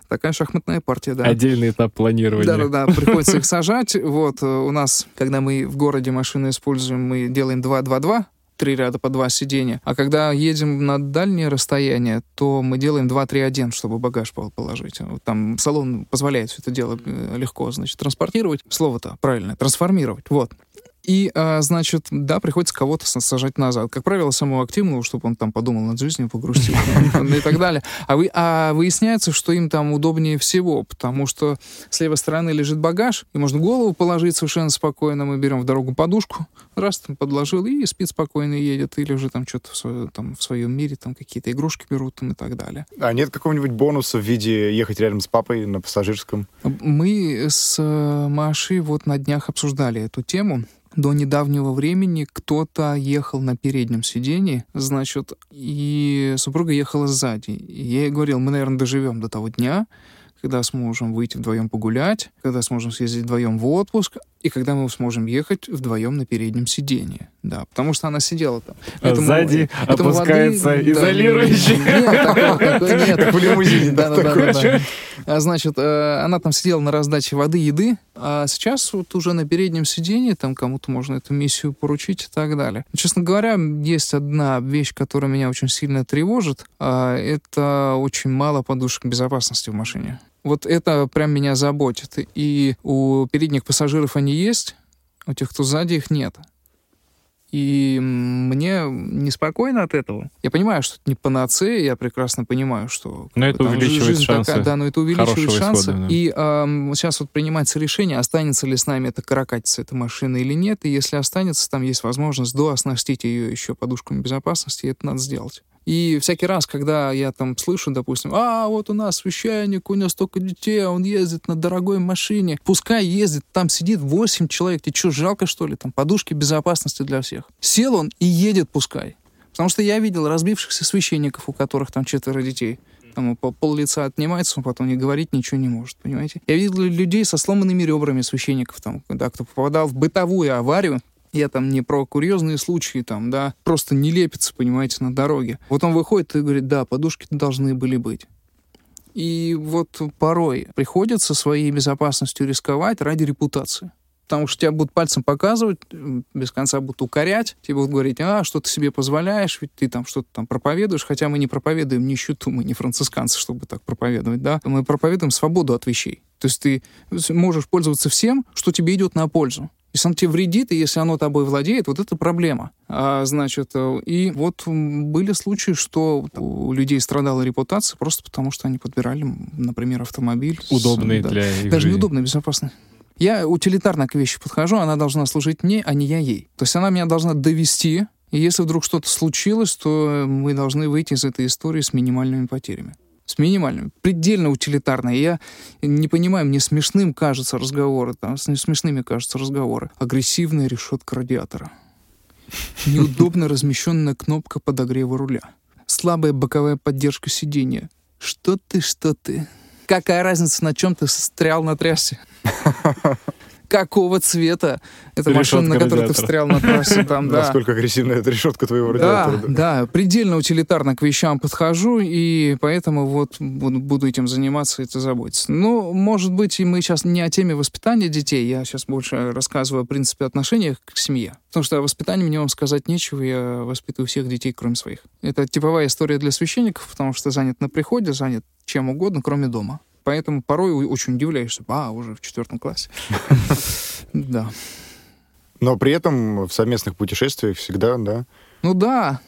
такая шахматная партия, да. Отдельный этап планирования. Да-да-да, приходится их сажать. Вот, э, у нас, когда мы в городе машины используем, мы делаем 2-2-2, три ряда по два сиденья. А когда едем на дальние расстояния, то мы делаем 2-3-1, чтобы багаж положить. Там салон позволяет все это дело э, легко, значит, транспортировать. Слово-то правильное, трансформировать. Вот. И, а, значит, да, приходится кого-то сажать назад. Как правило, самого активного, чтобы он там подумал над жизнью, погрустил и так далее. А, вы, а выясняется, что им там удобнее всего, потому что с левой стороны лежит багаж, и можно голову положить совершенно спокойно. Мы берем в дорогу подушку, раз там подложил, и спит спокойно едет, или уже там что-то в своем мире, там какие-то игрушки берут там, и так далее. А нет какого-нибудь бонуса в виде ехать рядом с папой на пассажирском? Мы с э, Машей вот на днях обсуждали эту тему до недавнего времени кто-то ехал на переднем сидении, значит, и супруга ехала сзади. И я ей говорил, мы, наверное, доживем до того дня, когда сможем выйти вдвоем погулять, когда сможем съездить вдвоем в отпуск, и когда мы сможем ехать вдвоем на переднем сидении. Да, потому что она сидела там. А этому, сзади этому опускается воды, изолирующий. Да, нет, такого, такого нет. Как в лимузине. Да, да, да, да. А, значит, э, она там сидела на раздаче воды, еды, а сейчас вот уже на переднем сидении там кому-то можно эту миссию поручить и так далее. Честно говоря, есть одна вещь, которая меня очень сильно тревожит. А, это очень мало подушек безопасности в машине. Вот это прям меня заботит. И у передних пассажиров они есть, у тех, кто сзади, их нет. И мне неспокойно от этого. Я понимаю, что это не панацея, я прекрасно понимаю, что... Но это увеличивает шансы. Такая, да, но это увеличивает шансы. Исхода, да. И э, сейчас вот принимается решение, останется ли с нами эта каракатица, эта машина или нет. И если останется, там есть возможность дооснастить ее еще подушками безопасности, и это надо сделать. И всякий раз, когда я там слышу, допустим, а, вот у нас священник, у него столько детей, а он ездит на дорогой машине, пускай ездит, там сидит 8 человек, тебе что, жалко, что ли, там подушки безопасности для всех. Сел он и едет пускай. Потому что я видел разбившихся священников, у которых там четверо детей. Там пол, пол лица отнимается, он потом не говорить ничего не может, понимаете? Я видел людей со сломанными ребрами священников, там, да, кто попадал в бытовую аварию, я там не про курьезные случаи, там, да, просто не лепится, понимаете, на дороге. Вот он выходит и говорит, да, подушки должны были быть. И вот порой приходится своей безопасностью рисковать ради репутации. Потому что тебя будут пальцем показывать, без конца будут укорять, тебе будут говорить, а, что ты себе позволяешь, ведь ты там что-то там проповедуешь, хотя мы не проповедуем нищету, мы не францисканцы, чтобы так проповедовать, да, мы проповедуем свободу от вещей. То есть ты можешь пользоваться всем, что тебе идет на пользу. Если оно тебе вредит, и если оно тобой владеет, вот это проблема. А, значит, э, и вот были случаи, что у людей страдала репутация просто потому, что они подбирали, например, автомобиль. Удобный с, для да, их Даже жизни. неудобный, безопасный. Я утилитарно к вещи подхожу, она должна служить мне, а не я ей. То есть она меня должна довести, и если вдруг что-то случилось, то мы должны выйти из этой истории с минимальными потерями с минимальными, предельно утилитарно. Я не понимаю, мне смешным кажутся разговоры, там, смешными кажутся разговоры. Агрессивная решетка радиатора. Неудобно размещенная кнопка подогрева руля. Слабая боковая поддержка сидения. Что ты, что ты? Какая разница, на чем ты стрял на трассе? Какого цвета эта машина, на которой ты встрял на трассе. Там, да. Насколько агрессивная эта решетка твоего радиатора. Да, да, предельно утилитарно к вещам подхожу, и поэтому вот буду этим заниматься и это заботиться. Ну, может быть, и мы сейчас не о теме воспитания детей, я сейчас больше рассказываю о принципе отношениях к семье. Потому что о воспитании мне вам сказать нечего, я воспитываю всех детей, кроме своих. Это типовая история для священников, потому что занят на приходе, занят чем угодно, кроме дома. Поэтому порой очень удивляешься. А, уже в четвертом классе. Да. Но при этом в совместных путешествиях всегда, да? Ну да,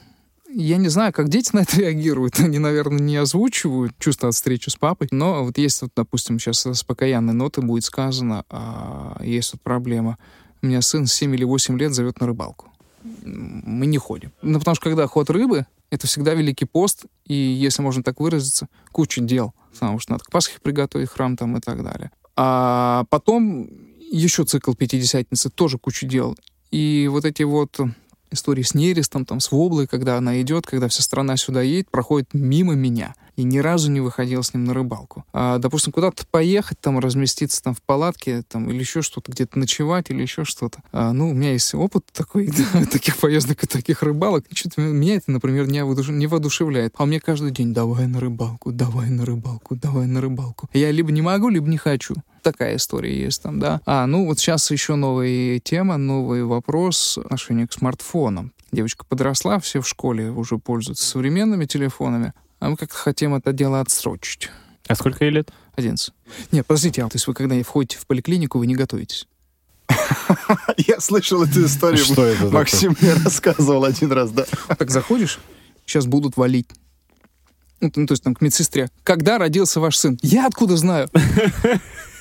я не знаю, как дети на это реагируют. Они, наверное, не озвучивают чувство от встречи с папой. Но вот есть, вот, допустим, сейчас с покаянной ноты будет сказано, а есть вот проблема. У меня сын 7 или 8 лет зовет на рыбалку. Мы не ходим. Ну, потому что когда ход рыбы, это всегда Великий пост, и, если можно так выразиться, куча дел. Потому что надо к Пасхе приготовить храм там и так далее. А потом еще цикл Пятидесятницы, тоже куча дел. И вот эти вот истории с нерестом, там, с воблой, когда она идет, когда вся страна сюда едет, проходит мимо меня. И ни разу не выходил с ним на рыбалку. А, допустим, куда-то поехать, там, разместиться там в палатке, там, или еще что-то, где-то ночевать, или еще что-то. А, ну, у меня есть опыт такой, да, таких поездок и таких рыбалок. Что-то меня это, например, не, воодуш... не воодушевляет. А мне каждый день давай на рыбалку, давай на рыбалку, давай на рыбалку. Я либо не могу, либо не хочу такая история есть там, да. А, ну вот сейчас еще новая тема, новый вопрос отношение к смартфонам. Девочка подросла, все в школе уже пользуются современными телефонами, а мы как-то хотим это дело отсрочить. А сколько ей лет? 11. Нет, подождите, а то есть вы когда входите в поликлинику, вы не готовитесь? Я слышал эту историю. Что это Максим мне рассказывал один раз, да. Так заходишь, сейчас будут валить. Ну, то есть там к медсестре. Когда родился ваш сын? Я откуда знаю?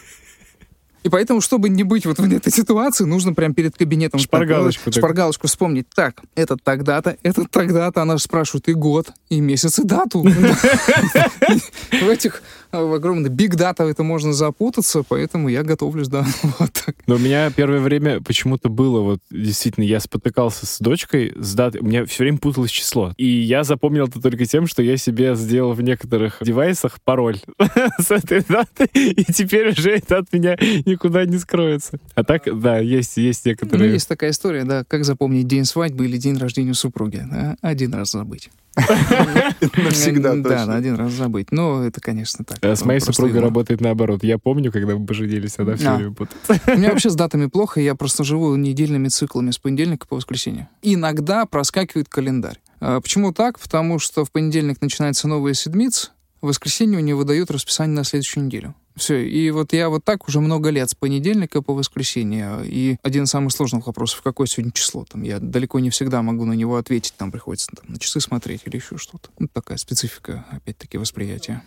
И поэтому, чтобы не быть вот в этой ситуации, нужно прям перед кабинетом шпаргалочку, так, шпаргалочку вспомнить. Так, это тогда-то, это тогда-то. Она же спрашивает и год, и месяц, и дату. В этих в огромный биг дата это можно запутаться, поэтому я готовлюсь, да, вот так. Но у меня первое время почему-то было, вот действительно, я спотыкался с дочкой, с датой, у меня все время путалось число. И я запомнил это только тем, что я себе сделал в некоторых девайсах пароль с этой даты, и теперь уже это от меня никуда не скроется. А так, да, есть, есть некоторые... Ну, есть такая история, да, как запомнить день свадьбы или день рождения супруги. Да? Один раз забыть. Навсегда Да, на один раз забыть. Но это, конечно, так. С моей супругой работает наоборот. Я помню, когда мы поженились, она все время путает. У меня вообще с датами плохо, я просто живу недельными циклами с понедельника по воскресенье. Иногда проскакивает календарь. А почему так? Потому что в понедельник начинается новая седмица, в воскресенье мне выдают расписание на следующую неделю. Все. И вот я вот так уже много лет с понедельника по воскресенье. И один из самых сложных вопросов, какое сегодня число? Там, я далеко не всегда могу на него ответить. Там приходится там, на часы смотреть или еще что-то. Ну, такая специфика, опять-таки, восприятия.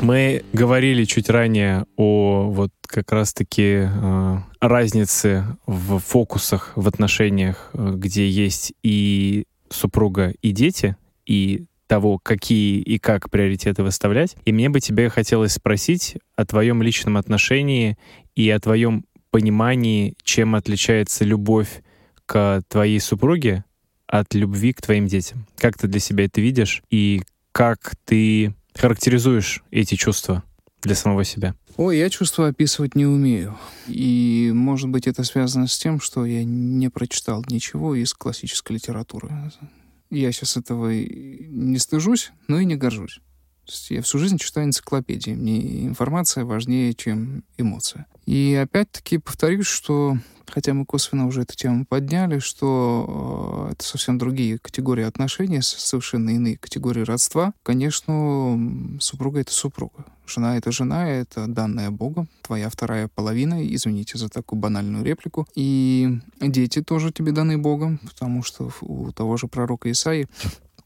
Мы говорили чуть ранее о вот как раз-таки э, разнице в фокусах в отношениях, э, где есть и супруга, и дети, и того, какие и как приоритеты выставлять. И мне бы тебе хотелось спросить о твоем личном отношении и о твоем понимании, чем отличается любовь к твоей супруге от любви к твоим детям. Как ты для себя это видишь и как ты характеризуешь эти чувства для самого себя? Ой, я чувства описывать не умею. И, может быть, это связано с тем, что я не прочитал ничего из классической литературы. Я сейчас этого не стыжусь, но и не горжусь. Я всю жизнь читаю энциклопедии. Мне информация важнее, чем эмоция. И опять-таки повторюсь, что хотя мы косвенно уже эту тему подняли, что э, это совсем другие категории отношений, совершенно иные категории родства. Конечно, супруга — это супруга. Жена — это жена, это данная Богом, твоя вторая половина, извините за такую банальную реплику. И дети тоже тебе даны Богом, потому что у того же пророка Исаи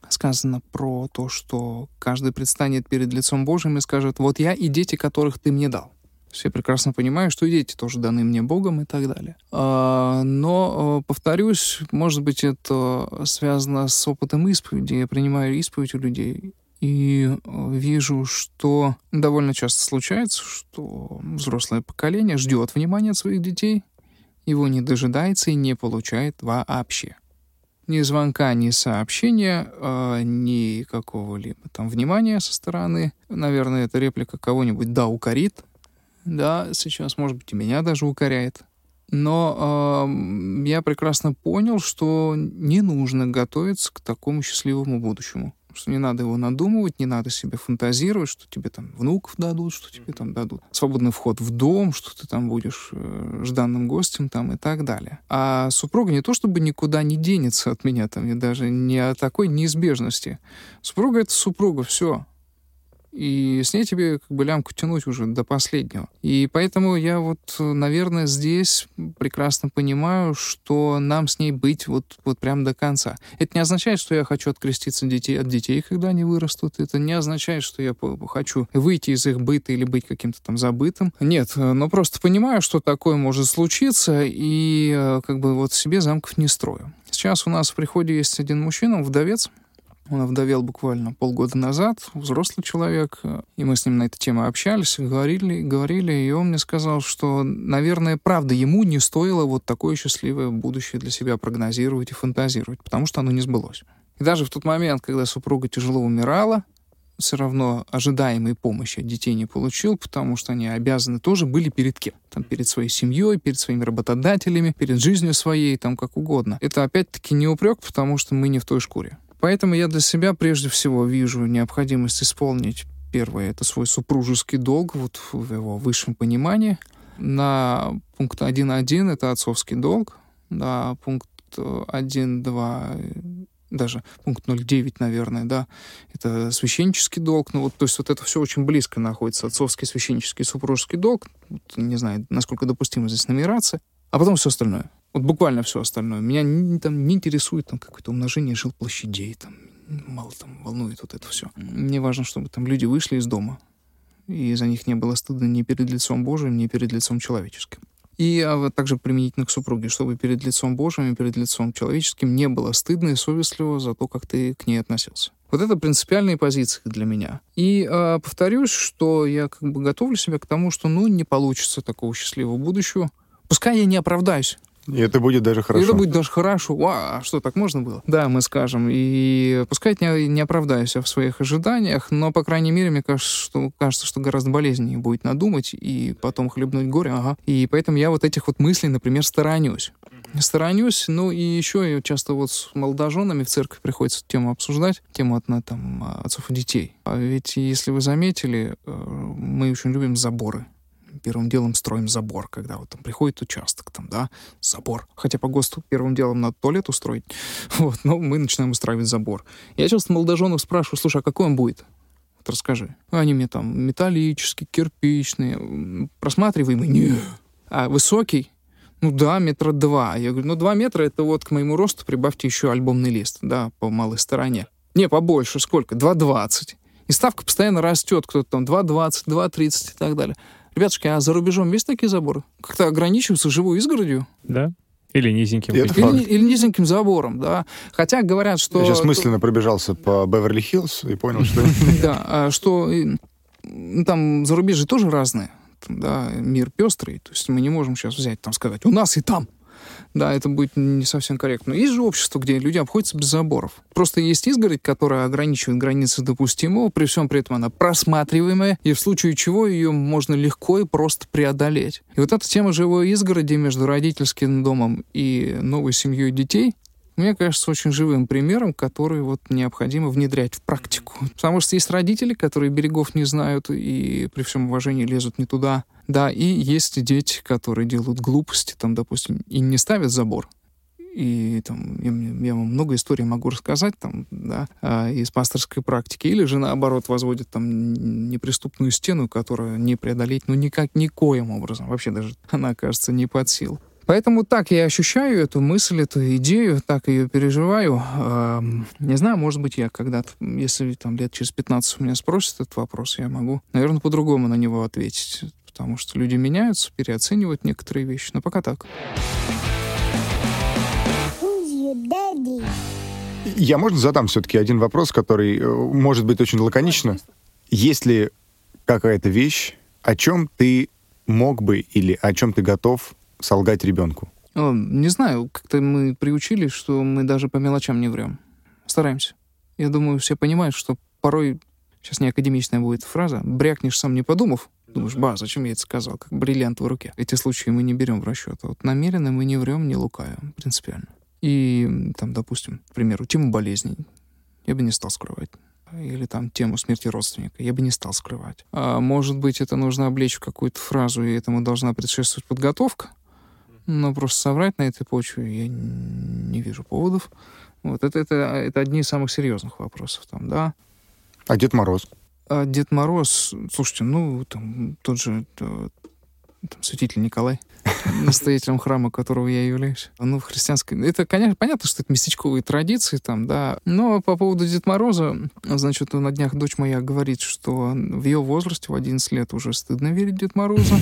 сказано про то, что каждый предстанет перед лицом Божьим и скажет, вот я и дети, которых ты мне дал. Все прекрасно понимают, что и дети тоже даны мне Богом и так далее. А, но, э, повторюсь, может быть, это связано с опытом исповеди. Я принимаю исповедь у людей и э, вижу, что довольно часто случается, что взрослое поколение ждет внимания от своих детей, его не дожидается и не получает вообще. Ни звонка, ни сообщения, ни какого-либо там внимания со стороны. Наверное, эта реплика кого-нибудь да укорит, да, сейчас, может быть, и меня даже укоряет. Но э, я прекрасно понял, что не нужно готовиться к такому счастливому будущему. что не надо его надумывать, не надо себе фантазировать, что тебе там внуков дадут, что тебе там дадут свободный вход в дом, что ты там будешь э, жданным гостем там и так далее. А супруга не то чтобы никуда не денется от меня, там, и даже не о такой неизбежности. Супруга — это супруга, все и с ней тебе как бы лямку тянуть уже до последнего. И поэтому я вот, наверное, здесь прекрасно понимаю, что нам с ней быть вот, вот прям до конца. Это не означает, что я хочу откреститься детей, от детей, когда они вырастут. Это не означает, что я хочу выйти из их быта или быть каким-то там забытым. Нет, но просто понимаю, что такое может случиться, и э, как бы вот себе замков не строю. Сейчас у нас в приходе есть один мужчина, вдовец, он овдовел буквально полгода назад, взрослый человек, и мы с ним на эту тему общались, говорили, говорили, и он мне сказал, что, наверное, правда, ему не стоило вот такое счастливое будущее для себя прогнозировать и фантазировать, потому что оно не сбылось. И даже в тот момент, когда супруга тяжело умирала, все равно ожидаемой помощи от детей не получил, потому что они обязаны тоже были перед кем? Там, перед своей семьей, перед своими работодателями, перед жизнью своей, там, как угодно. Это опять-таки не упрек, потому что мы не в той шкуре. Поэтому я для себя прежде всего вижу необходимость исполнить первое, это свой супружеский долг, вот в его высшем понимании. На пункт 1.1 это отцовский долг, на пункт 1.2 даже пункт 0.9, наверное, да, это священнический долг, ну вот, то есть вот это все очень близко находится, отцовский, священнический, супружеский долг, вот, не знаю, насколько допустима здесь нумерация, а потом все остальное. Вот буквально все остальное. Меня не, там, не интересует там какое-то умножение жилплощадей, там, мало там волнует вот это все. Мне важно, чтобы там люди вышли из дома, и за них не было стыдно ни перед лицом Божиим, ни перед лицом человеческим. И а также применительно к супруге, чтобы перед лицом Божьим и перед лицом человеческим не было стыдно и совестливо за то, как ты к ней относился. Вот это принципиальные позиции для меня. И э, повторюсь, что я как бы готовлю себя к тому, что ну не получится такого счастливого будущего. Пускай я не оправдаюсь. И это будет даже хорошо. И это будет даже хорошо. А, что, так можно было? Да, мы скажем. И пускай не, не оправдаюсь в своих ожиданиях, но, по крайней мере, мне кажется, что, кажется, что гораздо болезненнее будет надумать и потом хлебнуть горе. Ага. И поэтому я вот этих вот мыслей, например, сторонюсь. Сторонюсь, ну и еще часто вот с молодоженами в церкви приходится тему обсуждать, тему от, на, там, отцов и детей. А ведь, если вы заметили, э, мы очень любим заборы первым делом строим забор, когда вот там приходит участок, там, да, забор. Хотя по ГОСТу первым делом надо туалет устроить, вот, но мы начинаем устраивать забор. Я часто молодоженов спрашиваю, слушай, а какой он будет? Вот расскажи. Они мне там металлический, кирпичный, просматриваемый? Не. А высокий? Ну да, метра два. Я говорю, ну два метра это вот к моему росту прибавьте еще альбомный лист, да, по малой стороне. Не, побольше, сколько? 2,20. И ставка постоянно растет, кто-то там 2,20, 2,30 и так далее. Ребятушки, а за рубежом есть такие заборы? Как-то ограничиваются живой изгородью? Да. Или низеньким. Или, или низеньким забором, да. Хотя говорят, что... Я сейчас мысленно пробежался по Беверли-Хиллз и понял, что... Да, а что там зарубежье тоже разные. Да, мир пестрый. То есть мы не можем сейчас взять, там сказать, у нас и там да, это будет не совсем корректно. Есть же общество, где люди обходятся без заборов. Просто есть изгородь, которая ограничивает границы допустимого, при всем при этом она просматриваемая, и в случае чего ее можно легко и просто преодолеть. И вот эта тема живой изгороди между родительским домом и новой семьей детей, мне кажется, очень живым примером, который вот необходимо внедрять в практику. Потому что есть родители, которые берегов не знают и при всем уважении лезут не туда. Да, и есть дети, которые делают глупости, там, допустим, и не ставят забор. И там я, я вам много историй могу рассказать там, да, а, из пасторской практики. Или же наоборот возводит там неприступную стену, которая не преодолеть, ну никак никоим образом. Вообще даже она кажется не под силу. Поэтому так я ощущаю эту мысль, эту идею, так ее переживаю. Не знаю, может быть, я когда-то, если там лет через 15 у меня спросят этот вопрос, я могу, наверное, по-другому на него ответить. Потому что люди меняются, переоценивают некоторые вещи. Но пока так. Я, можно, задам все-таки один вопрос, который э, может быть очень лаконично. Есть ли какая-то вещь, о чем ты мог бы или о чем ты готов солгать ребенку? О, не знаю, как-то мы приучились, что мы даже по мелочам не врем. Стараемся. Я думаю, все понимают, что порой, сейчас не академичная будет фраза, брякнешь сам не подумав, думаешь, ба, зачем я это сказал, как бриллиант в руке. Эти случаи мы не берем в расчет. Вот намеренно мы не врем, не лукаем, принципиально. И там, допустим, к примеру, тему болезней. Я бы не стал скрывать или там тему смерти родственника, я бы не стал скрывать. А может быть, это нужно облечь в какую-то фразу, и этому должна предшествовать подготовка, но просто соврать на этой почве я не вижу поводов. Вот это, это, это одни из самых серьезных вопросов там, да. А Дед Мороз? А Дед Мороз, слушайте, ну, там, тот же там, святитель Николай, настоятелем храма, которого я являюсь. Ну, в христианской... Это, конечно, понятно, что это местечковые традиции там, да. Но по поводу Дед Мороза, значит, на днях дочь моя говорит, что в ее возрасте, в 11 лет, уже стыдно верить Дед Морозу.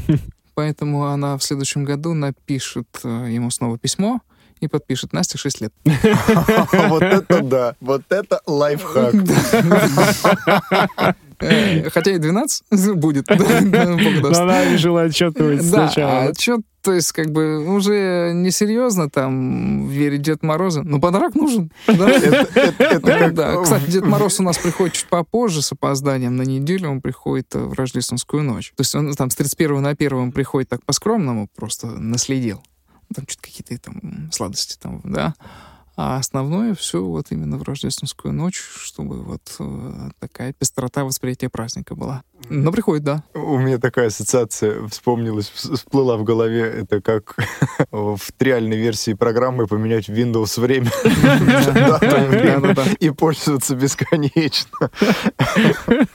Поэтому она в следующем году напишет э, ему снова письмо, и подпишет. Настя 6 лет. Вот это да. Вот это лайфхак. Э, хотя и 12 будет. Но она решила отчетывать сначала. Да, отчет, то есть, как бы, уже несерьезно там верить Дед Мороза. Но подарок нужен. Да, кстати, Дед Мороз у нас приходит чуть попозже, с опозданием на неделю. Он приходит в рождественскую ночь. То есть он там с 31 на 1 приходит так по-скромному, просто наследил. Там что-то какие-то там сладости там, да. А основное все вот именно в рождественскую ночь, чтобы вот э, такая пестрота восприятия праздника была. Но приходит, да. У меня такая ассоциация вспомнилась, всплыла в голове. Это как в триальной версии программы поменять Windows время и пользоваться бесконечно.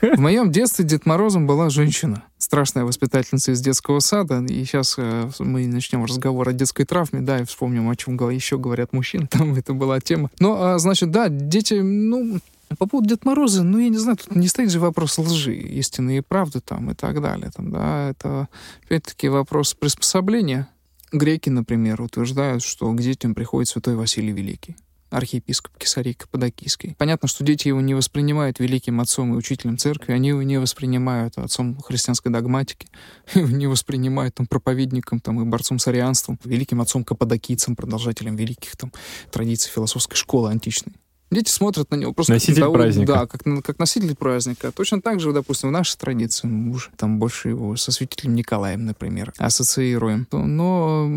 В моем детстве Дед Морозом была женщина страшная воспитательница из детского сада, и сейчас э, мы начнем разговор о детской травме, да, и вспомним, о чем еще говорят мужчины, там это была тема. Ну, а, значит, да, дети, ну, по поводу Дед Мороза, ну, я не знаю, тут не стоит же вопрос лжи, истины и правды там и так далее. Там, да, это, опять-таки, вопрос приспособления. Греки, например, утверждают, что к детям приходит святой Василий Великий архиепископ Кесарий Каппадокийский. Понятно, что дети его не воспринимают великим отцом и учителем церкви, они его не воспринимают отцом христианской догматики, не воспринимают там проповедником там, и борцом с арианством, великим отцом каппадокийцем, продолжателем великих там традиций философской школы античной. Дети смотрят на него просто носитель как, праздника. Да, как, как носитель праздника. Точно так же, допустим, в нашей традиции мы уже там больше его со святителем Николаем, например, ассоциируем. Но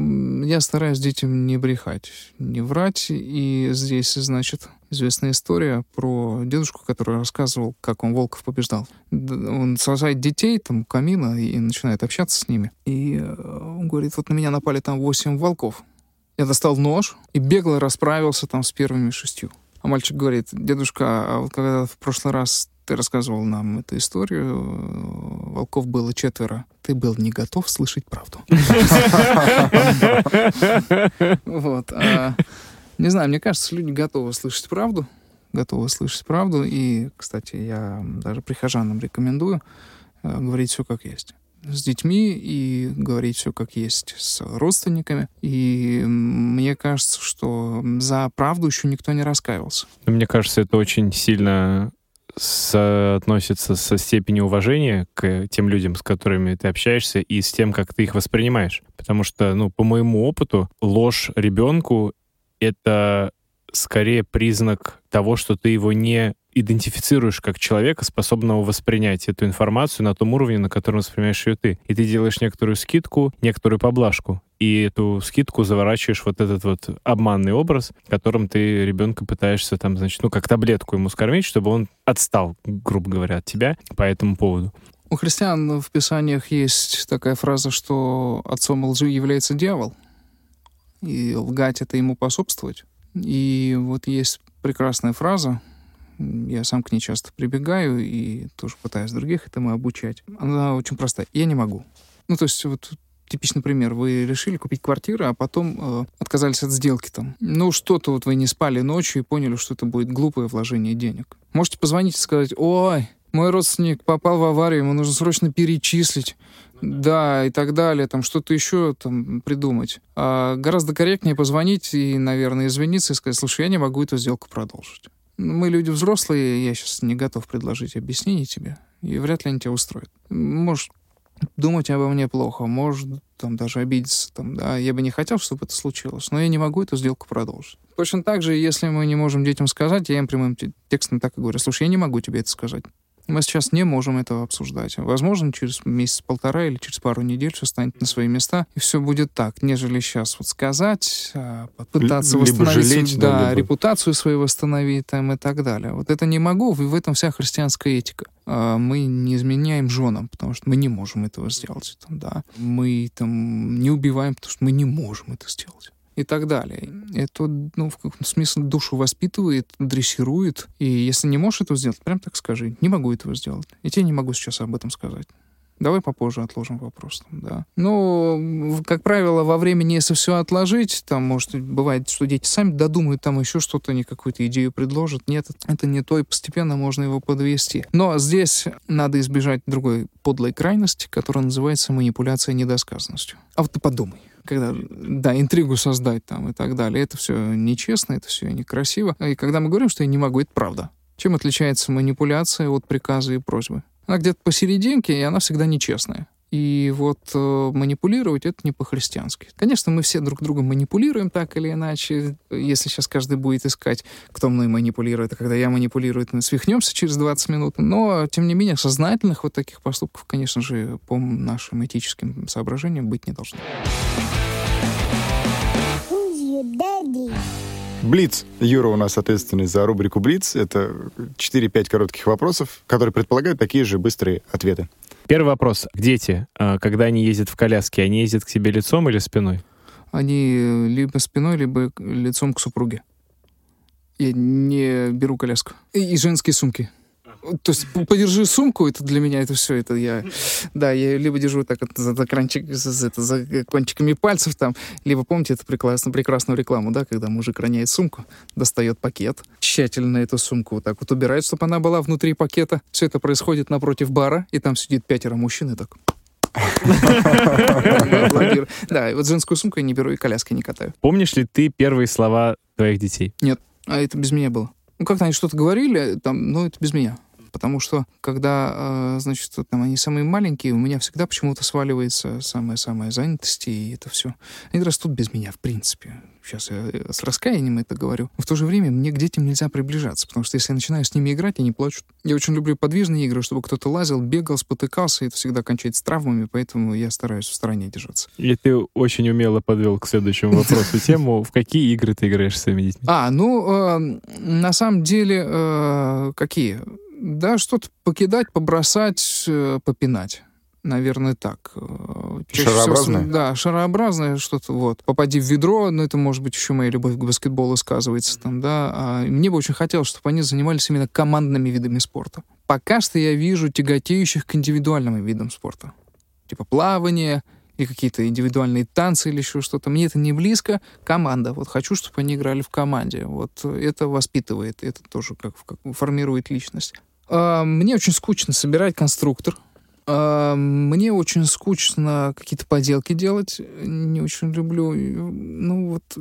я стараюсь детям не брехать, не врать. И здесь, значит, известная история про дедушку, который рассказывал, как он волков побеждал. Он сажает детей там камина и начинает общаться с ними. И э, он говорит, вот на меня напали там восемь волков. Я достал нож и бегло расправился там с первыми шестью. А мальчик говорит, дедушка, а вот когда в прошлый раз ты рассказывал нам эту историю, волков было четверо. Ты был не готов слышать правду. Вот. А, не знаю, мне кажется, люди готовы слышать правду, готовы слышать правду. И, кстати, я даже прихожанам рекомендую э, говорить все как есть с детьми и говорить все как есть с родственниками. И мне кажется, что за правду еще никто не раскаивался. Мне кажется, это очень сильно соотносится со степенью уважения к тем людям, с которыми ты общаешься, и с тем, как ты их воспринимаешь. Потому что, ну, по моему опыту, ложь ребенку — это скорее признак того, что ты его не идентифицируешь как человека, способного воспринять эту информацию на том уровне, на котором воспринимаешь ее ты. И ты делаешь некоторую скидку, некоторую поблажку. И эту скидку заворачиваешь вот этот вот обманный образ, которым ты ребенка пытаешься там, значит, ну, как таблетку ему скормить, чтобы он отстал, грубо говоря, от тебя по этому поводу. У христиан в Писаниях есть такая фраза, что отцом лжи является дьявол, и лгать — это ему пособствовать. И вот есть прекрасная фраза, я сам к ней часто прибегаю и тоже пытаюсь других этому обучать. Она очень простая. Я не могу. Ну, то есть вот типичный пример. Вы решили купить квартиру, а потом э, отказались от сделки там. Ну, что-то вот вы не спали ночью и поняли, что это будет глупое вложение денег. Можете позвонить и сказать, ой, мой родственник попал в аварию, ему нужно срочно перечислить. Да, и так далее, там что-то еще там придумать. А гораздо корректнее позвонить и, наверное, извиниться и сказать, слушай, я не могу эту сделку продолжить. Мы люди взрослые, я сейчас не готов предложить объяснение тебе, и вряд ли они тебя устроят. Может, думать обо мне плохо, может, там, даже обидеться, там, да, я бы не хотел, чтобы это случилось, но я не могу эту сделку продолжить. Точно так же, если мы не можем детям сказать, я им прямым текстом так и говорю, слушай, я не могу тебе это сказать. Мы сейчас не можем этого обсуждать. Возможно, через месяц-полтора или через пару недель все станет на свои места, и все будет так, нежели сейчас вот сказать, а, попытаться Либо восстановить жалеть, да, да, либо- репутацию свою восстановить там, и так далее. Вот это не могу, и в этом вся христианская этика. А, Мы не изменяем женам, потому что мы не можем этого сделать. Там, да. Мы там не убиваем, потому что мы не можем это сделать и так далее. Это, ну, в каком-то смысле душу воспитывает, дрессирует. И если не можешь этого сделать, прям так скажи. Не могу этого сделать. И тебе не могу сейчас об этом сказать. Давай попозже отложим вопрос. Да. Но, как правило, во времени, если все отложить, там, может, бывает, что дети сами додумают, там еще что-то, они какую-то идею предложат. Нет, это не то, и постепенно можно его подвести. Но здесь надо избежать другой подлой крайности, которая называется манипуляция недосказанностью. А вот ты подумай когда, да, интригу создать там и так далее. Это все нечестно, это все некрасиво. И когда мы говорим, что я не могу, это правда. Чем отличается манипуляция от приказа и просьбы? Она где-то посерединке, и она всегда нечестная. И вот э, манипулировать это не по-христиански. Конечно, мы все друг друга манипулируем так или иначе. Если сейчас каждый будет искать, кто мной манипулирует, а когда я манипулирую, мы свихнемся через 20 минут. Но, тем не менее, сознательных вот таких поступков, конечно же, по нашим этическим соображениям быть не должно. Блиц. Юра у нас ответственный за рубрику Блиц. Это 4-5 коротких вопросов, которые предполагают такие же быстрые ответы. Первый вопрос. Дети, а, когда они ездят в коляске, они ездят к тебе лицом или спиной? Они э, либо спиной, либо лицом к супруге. Я не беру коляску. И женские сумки. То есть подержи сумку, это для меня это все, это я, да, я либо держу так за, за, кранчик- за, это, за кончиками пальцев там, либо помните эту прекрасно, прекрасную рекламу, да, когда мужик роняет сумку, достает пакет, тщательно эту сумку вот так вот убирает, чтобы она была внутри пакета. Все это происходит напротив бара, и там сидит пятеро мужчин и так. Да, и вот женскую сумку я не беру и коляской не катаю. Помнишь ли ты первые слова твоих детей? А это без меня было. Ну, как-то они что-то говорили, там, но это без меня. Потому что, когда, э, значит, там они самые маленькие, у меня всегда почему-то сваливается самая-самая занятость, и это все. Они растут без меня, в принципе. Сейчас я э, с раскаянием это говорю. Но в то же время мне к детям нельзя приближаться, потому что если я начинаю с ними играть, они плачут. Я очень люблю подвижные игры, чтобы кто-то лазил, бегал, спотыкался, и это всегда кончается травмами, поэтому я стараюсь в стороне держаться. Или ты очень умело подвел к следующему вопросу тему, в какие игры ты играешь с своими детьми? А, ну, э, на самом деле, э, какие? Да, что-то покидать, побросать, э, попинать. Наверное, так. Э, чаще всего Шарообразное? да, шарообразное что-то, вот. Попади в ведро, но это, может быть, еще моя любовь к баскетболу сказывается там, да. А мне бы очень хотелось, чтобы они занимались именно командными видами спорта. Пока что я вижу тяготеющих к индивидуальным видам спорта. Типа плавание, и какие-то индивидуальные танцы или еще что-то. Мне это не близко. Команда. Вот хочу, чтобы они играли в команде. Вот это воспитывает, это тоже как, как формирует личность. А, Мне очень скучно собирать конструктор. А, Мне очень скучно какие-то поделки делать. Не очень люблю. Ну вот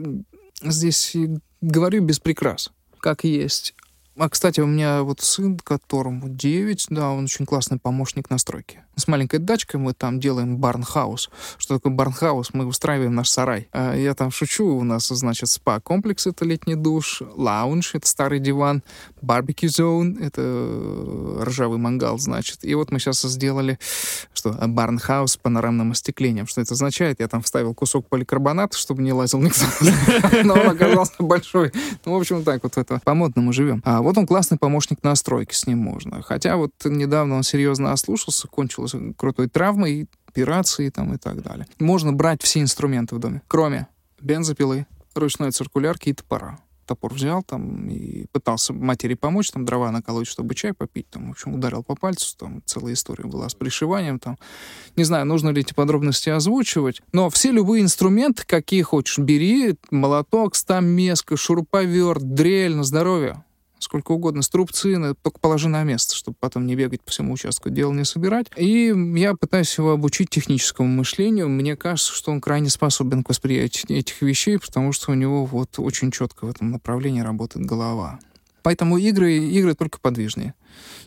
здесь говорю без прикрас. Как есть. А, кстати, у меня вот сын, которому 9, да, он очень классный помощник настройки. С маленькой дачкой мы там делаем барнхаус. Что такое барнхаус? Мы устраиваем наш сарай. А Я там шучу, у нас, значит, спа-комплекс — это летний душ, лаунж — это старый диван, барбекю зон — это э, ржавый мангал, значит. И вот мы сейчас сделали, что, барнхаус с панорамным остеклением. Что это означает? Я там вставил кусок поликарбоната, чтобы не лазил никто. Но он оказался большой. Ну, в общем, так вот это по-модному живем. А вот он классный помощник настройки, с ним можно. Хотя вот недавно он серьезно ослушался, кончилась крутой травмой, операции там и так далее. Можно брать все инструменты в доме, кроме бензопилы, ручной циркулярки и топора. Топор взял там и пытался матери помочь, там дрова наколоть, чтобы чай попить, там, в общем, ударил по пальцу, там целая история была с пришиванием, там. Не знаю, нужно ли эти подробности озвучивать, но все любые инструменты, какие хочешь, бери, молоток, стамеска, шуруповерт, дрель на здоровье сколько угодно, струбцины, только положи на место, чтобы потом не бегать по всему участку, дело не собирать. И я пытаюсь его обучить техническому мышлению. Мне кажется, что он крайне способен к восприятию этих вещей, потому что у него вот очень четко в этом направлении работает голова. Поэтому игры, игры только подвижные.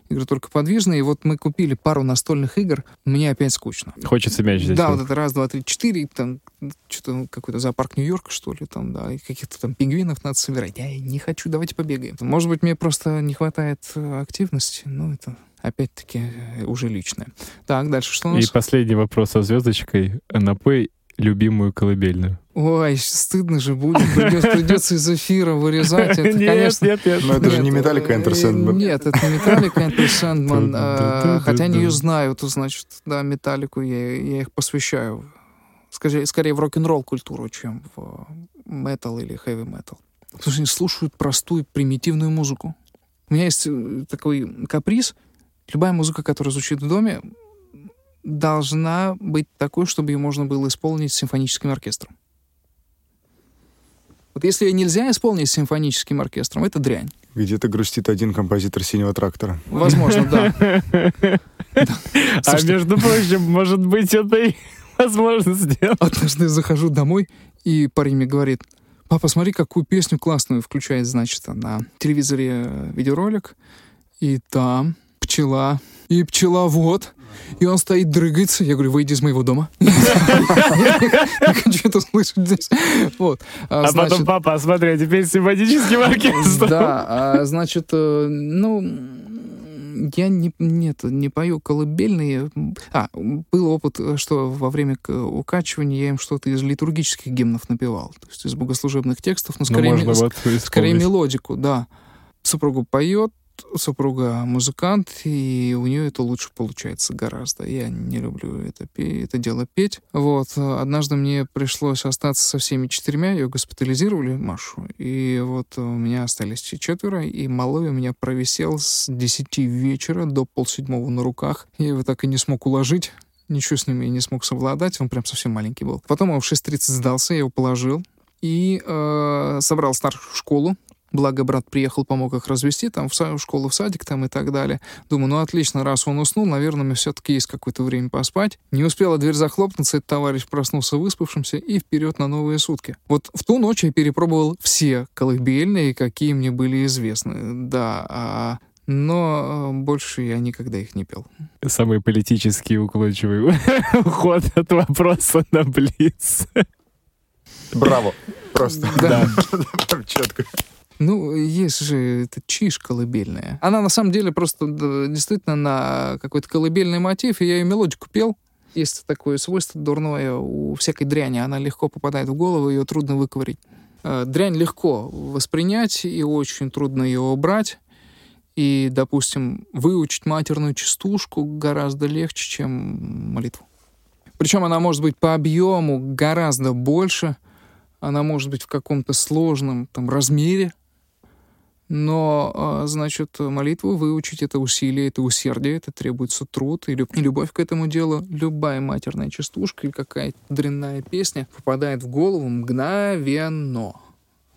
Игры только подвижные. И вот мы купили пару настольных игр. Мне опять скучно. Хочется мяч здесь. Да, вот это раз, два, три, четыре, и там что-то какой-то зоопарк Нью-Йорка, что ли, там, да, и каких-то там пингвинов надо собирать. Я не хочу, давайте побегаем. Может быть, мне просто не хватает э, активности, ну, это опять-таки, э, уже личное. Так, дальше что у И нас? последний вопрос со звездочкой. Напой любимую колыбельную. Ой, стыдно же будет, придется, придется из эфира вырезать. Это, нет, конечно, нет, нет. Но это же не Нет, Металлика Enter Sandman. Нет, это не Металлика Enter Sandman. Хотя они ее знают, значит, да, Металлику я, я их посвящаю. Скорее, скорее в рок-н-ролл культуру, чем в метал или хэви метал. Потому что они слушают простую, примитивную музыку. У меня есть э, такой каприз. Любая музыка, которая звучит в доме, должна быть такой, чтобы ее можно было исполнить с симфоническим оркестром. Вот если ее нельзя исполнить с симфоническим оркестром, это дрянь. Где-то грустит один композитор синего трактора. Возможно, да. А между прочим, может быть, это и возможно сделать. однажды захожу домой, и парень мне говорит, папа, смотри, какую песню классную включает, значит, на телевизоре э, видеоролик, и там пчела, и пчеловод, и он стоит, дрыгается. Я говорю, выйди из моего дома. Я не хочу это слышать здесь. Вот. А значит, потом, папа, а смотри, а теперь с симфоническим оркестром. Да, а, значит, э, ну, я не, нет, не пою колыбельные. А, был опыт, что во время укачивания я им что-то из литургических гимнов напевал, то есть из богослужебных текстов, но Ну, скорее, можно ми- вот скорее мелодику, да. Супруга поет, супруга музыкант, и у нее это лучше получается гораздо. Я не люблю это, это дело петь. Вот. Однажды мне пришлось остаться со всеми четырьмя, ее госпитализировали, Машу, и вот у меня остались четверо, и малой у меня провисел с 10 вечера до полседьмого на руках. Я его так и не смог уложить. Ничего с ним я не смог совладать, он прям совсем маленький был. Потом он в 6.30 сдался, я его положил и э, собрал старшую школу. Благо, брат приехал, помог их развести, там, в, в школу, в садик, там, и так далее. Думаю, ну, отлично, раз он уснул, наверное, мне все-таки есть какое-то время поспать. Не успела дверь захлопнуться, этот товарищ проснулся выспавшимся и вперед на новые сутки. Вот в ту ночь я перепробовал все колыбельные, какие мне были известны. Да, а но э, больше я никогда их не пел. Самый политический уклончивый уход от вопроса на Блиц. Браво. Просто. Да. Четко. Ну, есть же эта чиш колыбельная. Она на самом деле просто действительно на какой-то колыбельный мотив, и я ее мелодику пел. Есть такое свойство дурное у всякой дряни. Она легко попадает в голову, ее трудно выковырить. Э, Дрянь легко воспринять, и очень трудно ее убрать. И, допустим, выучить матерную частушку гораздо легче, чем молитву. Причем она может быть по объему гораздо больше, она может быть в каком-то сложном там размере, но, а, значит, молитву выучить — это усилие, это усердие, это требуется труд и, люб- и любовь к этому делу. Любая матерная частушка или какая-то дрянная песня попадает в голову мгновенно.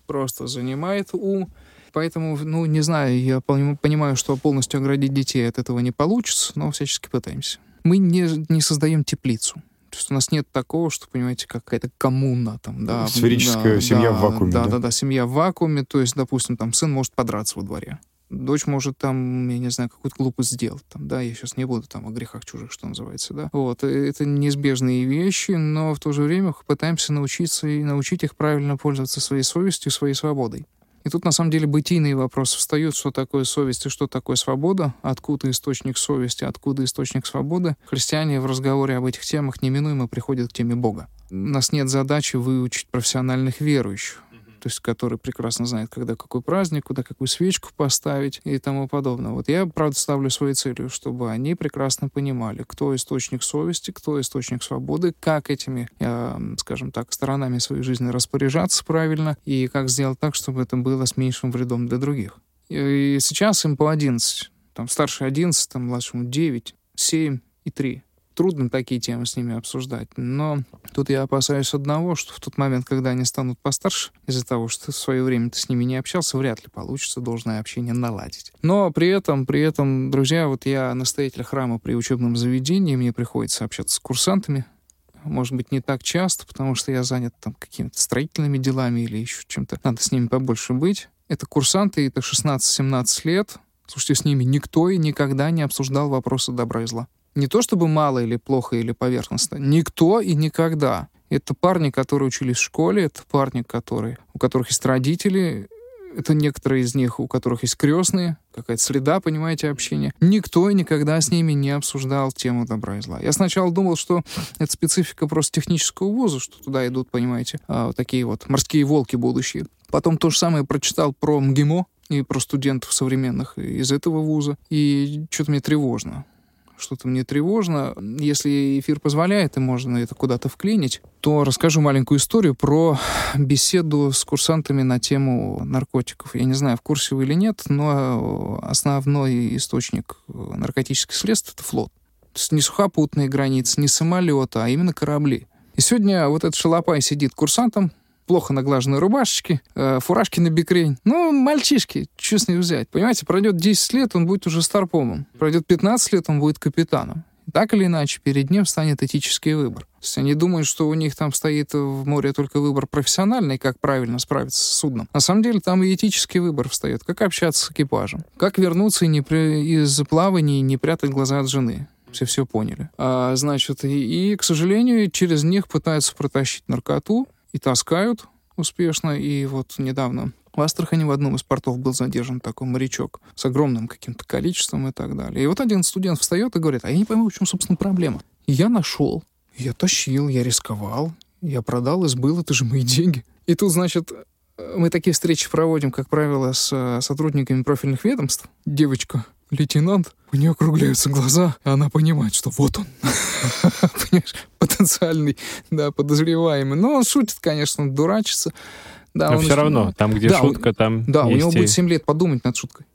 Просто занимает ум. Поэтому, ну, не знаю, я пон- понимаю, что полностью оградить детей от этого не получится, но всячески пытаемся. Мы не, не создаем теплицу. То есть у нас нет такого, что, понимаете, какая-то коммуна там, да. Сферическая да, семья да, в вакууме, Да, да? да, да, семья в вакууме. То есть, допустим, там сын может подраться во дворе. Дочь может там, я не знаю, какую-то глупость сделать. Там, да, я сейчас не буду там о грехах чужих, что называется, да. Вот, и это неизбежные вещи, но в то же время пытаемся научиться и научить их правильно пользоваться своей совестью, своей свободой. И тут, на самом деле, бытийные вопросы встают, что такое совесть и что такое свобода, откуда источник совести, откуда источник свободы. Христиане в разговоре об этих темах неминуемо приходят к теме Бога. У нас нет задачи выучить профессиональных верующих, то есть которые прекрасно знают, когда какой праздник, куда какую свечку поставить и тому подобное. Вот я, правда, ставлю своей целью, чтобы они прекрасно понимали, кто источник совести, кто источник свободы, как этими, э, скажем так, сторонами своей жизни распоряжаться правильно и как сделать так, чтобы это было с меньшим вредом для других. И сейчас им по 11, там старший 11, там младшему 9, 7 и 3 трудно такие темы с ними обсуждать. Но тут я опасаюсь одного, что в тот момент, когда они станут постарше, из-за того, что в свое время ты с ними не общался, вряд ли получится должное общение наладить. Но при этом, при этом, друзья, вот я настоятель храма при учебном заведении, мне приходится общаться с курсантами, может быть, не так часто, потому что я занят там какими-то строительными делами или еще чем-то. Надо с ними побольше быть. Это курсанты, это 16-17 лет. Слушайте, с ними никто и никогда не обсуждал вопросы добра и зла. Не то чтобы мало или плохо или поверхностно. Никто и никогда. Это парни, которые учились в школе, это парни, которые, у которых есть родители, это некоторые из них, у которых есть крестные, какая-то среда, понимаете, общения. Никто никогда с ними не обсуждал тему добра и зла. Я сначала думал, что это специфика просто технического вуза, что туда идут, понимаете, а, такие вот морские волки будущие. Потом то же самое прочитал про МГИМО и про студентов современных из этого вуза. И что-то мне тревожно что-то мне тревожно. Если эфир позволяет, и можно это куда-то вклинить, то расскажу маленькую историю про беседу с курсантами на тему наркотиков. Я не знаю, в курсе вы или нет, но основной источник наркотических средств — это флот. То есть не сухопутные границы, не самолеты, а именно корабли. И сегодня вот этот шалопай сидит курсантом, плохо наглаженные рубашечки, э, фуражки на бикрень. Ну, мальчишки, что с них взять? Понимаете, пройдет 10 лет, он будет уже старпомом. Пройдет 15 лет, он будет капитаном. Так или иначе, перед ним станет этический выбор. То есть они думают, что у них там стоит в море только выбор профессиональный, как правильно справиться с судном. На самом деле там и этический выбор встает. Как общаться с экипажем. Как вернуться и не при... из плавания и не прятать глаза от жены. Все все поняли. А, значит, и, и, к сожалению, через них пытаются протащить наркоту, и таскают успешно. И вот недавно в Астрахани в одном из портов был задержан такой морячок с огромным каким-то количеством и так далее. И вот один студент встает и говорит, а я не пойму, в чем, собственно, проблема. И я нашел, я тащил, я рисковал, я продал и сбыл, это же мои деньги. И тут, значит, мы такие встречи проводим, как правило, с э, сотрудниками профильных ведомств. Девочка лейтенант, у нее округляются глаза, и она понимает, что вот он, понимаешь, потенциальный, да, подозреваемый. Но он шутит, конечно, дурачится. Да, Но все равно, там, где шутка, там Да, у него будет 7 лет подумать над шуткой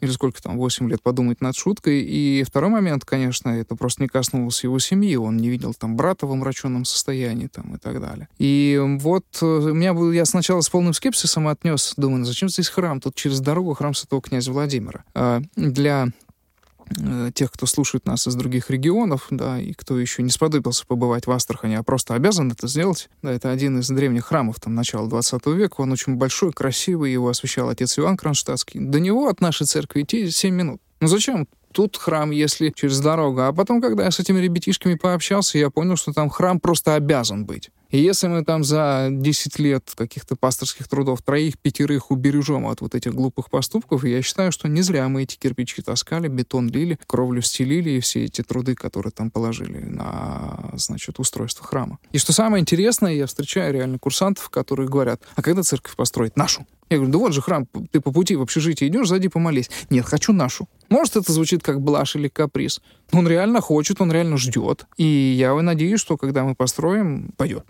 или сколько там, 8 лет подумать над шуткой. И второй момент, конечно, это просто не коснулось его семьи, он не видел там брата в омраченном состоянии там и так далее. И вот э, у меня был, я сначала с полным скепсисом отнес, думаю, ну зачем здесь храм? Тут через дорогу храм святого князя Владимира. А для тех, кто слушает нас из других регионов, да, и кто еще не сподобился побывать в Астрахани, а просто обязан это сделать. Да, это один из древних храмов там начала 20 века. Он очень большой, красивый, его освещал отец Иван Кронштадтский. До него от нашей церкви идти 7 минут. Ну зачем тут храм, если через дорогу? А потом, когда я с этими ребятишками пообщался, я понял, что там храм просто обязан быть. И если мы там за 10 лет каких-то пасторских трудов троих, пятерых убережем от вот этих глупых поступков, я считаю, что не зря мы эти кирпичи таскали, бетон лили, кровлю стелили и все эти труды, которые там положили на, значит, устройство храма. И что самое интересное, я встречаю реально курсантов, которые говорят, а когда церковь построить? Нашу. Я говорю, да вот же храм, ты по пути в общежитие идешь, сзади помолись. Нет, хочу нашу. Может, это звучит как блажь или каприз. Но он реально хочет, он реально ждет. И я надеюсь, что когда мы построим, пойдет.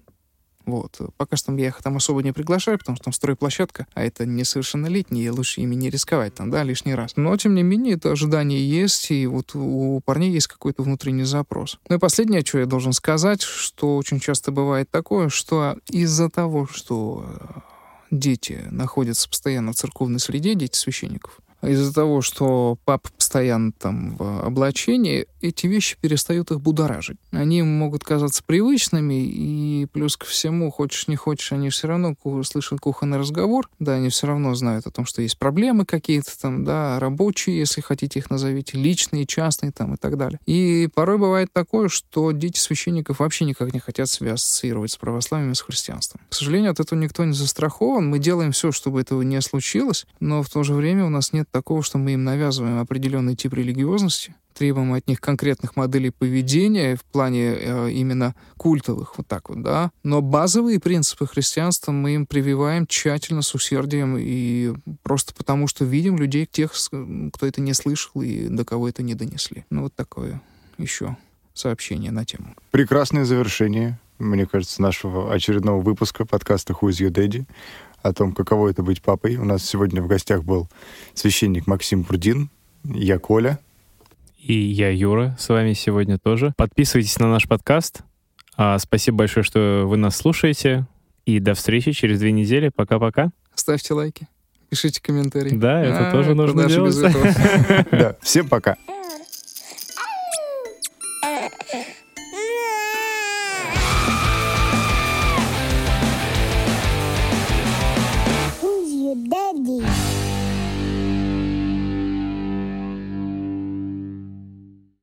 Вот. Пока что я их там особо не приглашаю, потому что там стройплощадка, а это несовершеннолетние, лучше ими не рисковать там, да, лишний раз. Но, тем не менее, это ожидание есть, и вот у парней есть какой-то внутренний запрос. Ну и последнее, что я должен сказать, что очень часто бывает такое, что из-за того, что дети находятся постоянно в церковной среде, дети священников, из-за того, что папа постоянно там в облачении, эти вещи перестают их будоражить. Они могут казаться привычными, и плюс ко всему, хочешь не хочешь, они все равно слышат кухонный разговор, да, они все равно знают о том, что есть проблемы какие-то там, да, рабочие, если хотите их назовите, личные, частные там и так далее. И порой бывает такое, что дети священников вообще никак не хотят себя ассоциировать с православием и с христианством. К сожалению, от этого никто не застрахован. Мы делаем все, чтобы этого не случилось, но в то же время у нас нет такого, что мы им навязываем определенный тип религиозности, требуем от них конкретных моделей поведения в плане э, именно культовых, вот так вот, да. Но базовые принципы христианства мы им прививаем тщательно, с усердием, и просто потому, что видим людей, тех, кто это не слышал и до кого это не донесли. Ну, вот такое еще сообщение на тему. Прекрасное завершение, мне кажется, нашего очередного выпуска подкаста «Who's Your Daddy?» О том, каково это быть папой. У нас сегодня в гостях был священник Максим Бурдин, я Коля. И я Юра, с вами сегодня тоже. Подписывайтесь на наш подкаст. А, спасибо большое, что вы нас слушаете. И до встречи через две недели. Пока-пока. Ставьте лайки, пишите комментарии. Да, это а, тоже нужно делать. Да, всем пока. Daddy.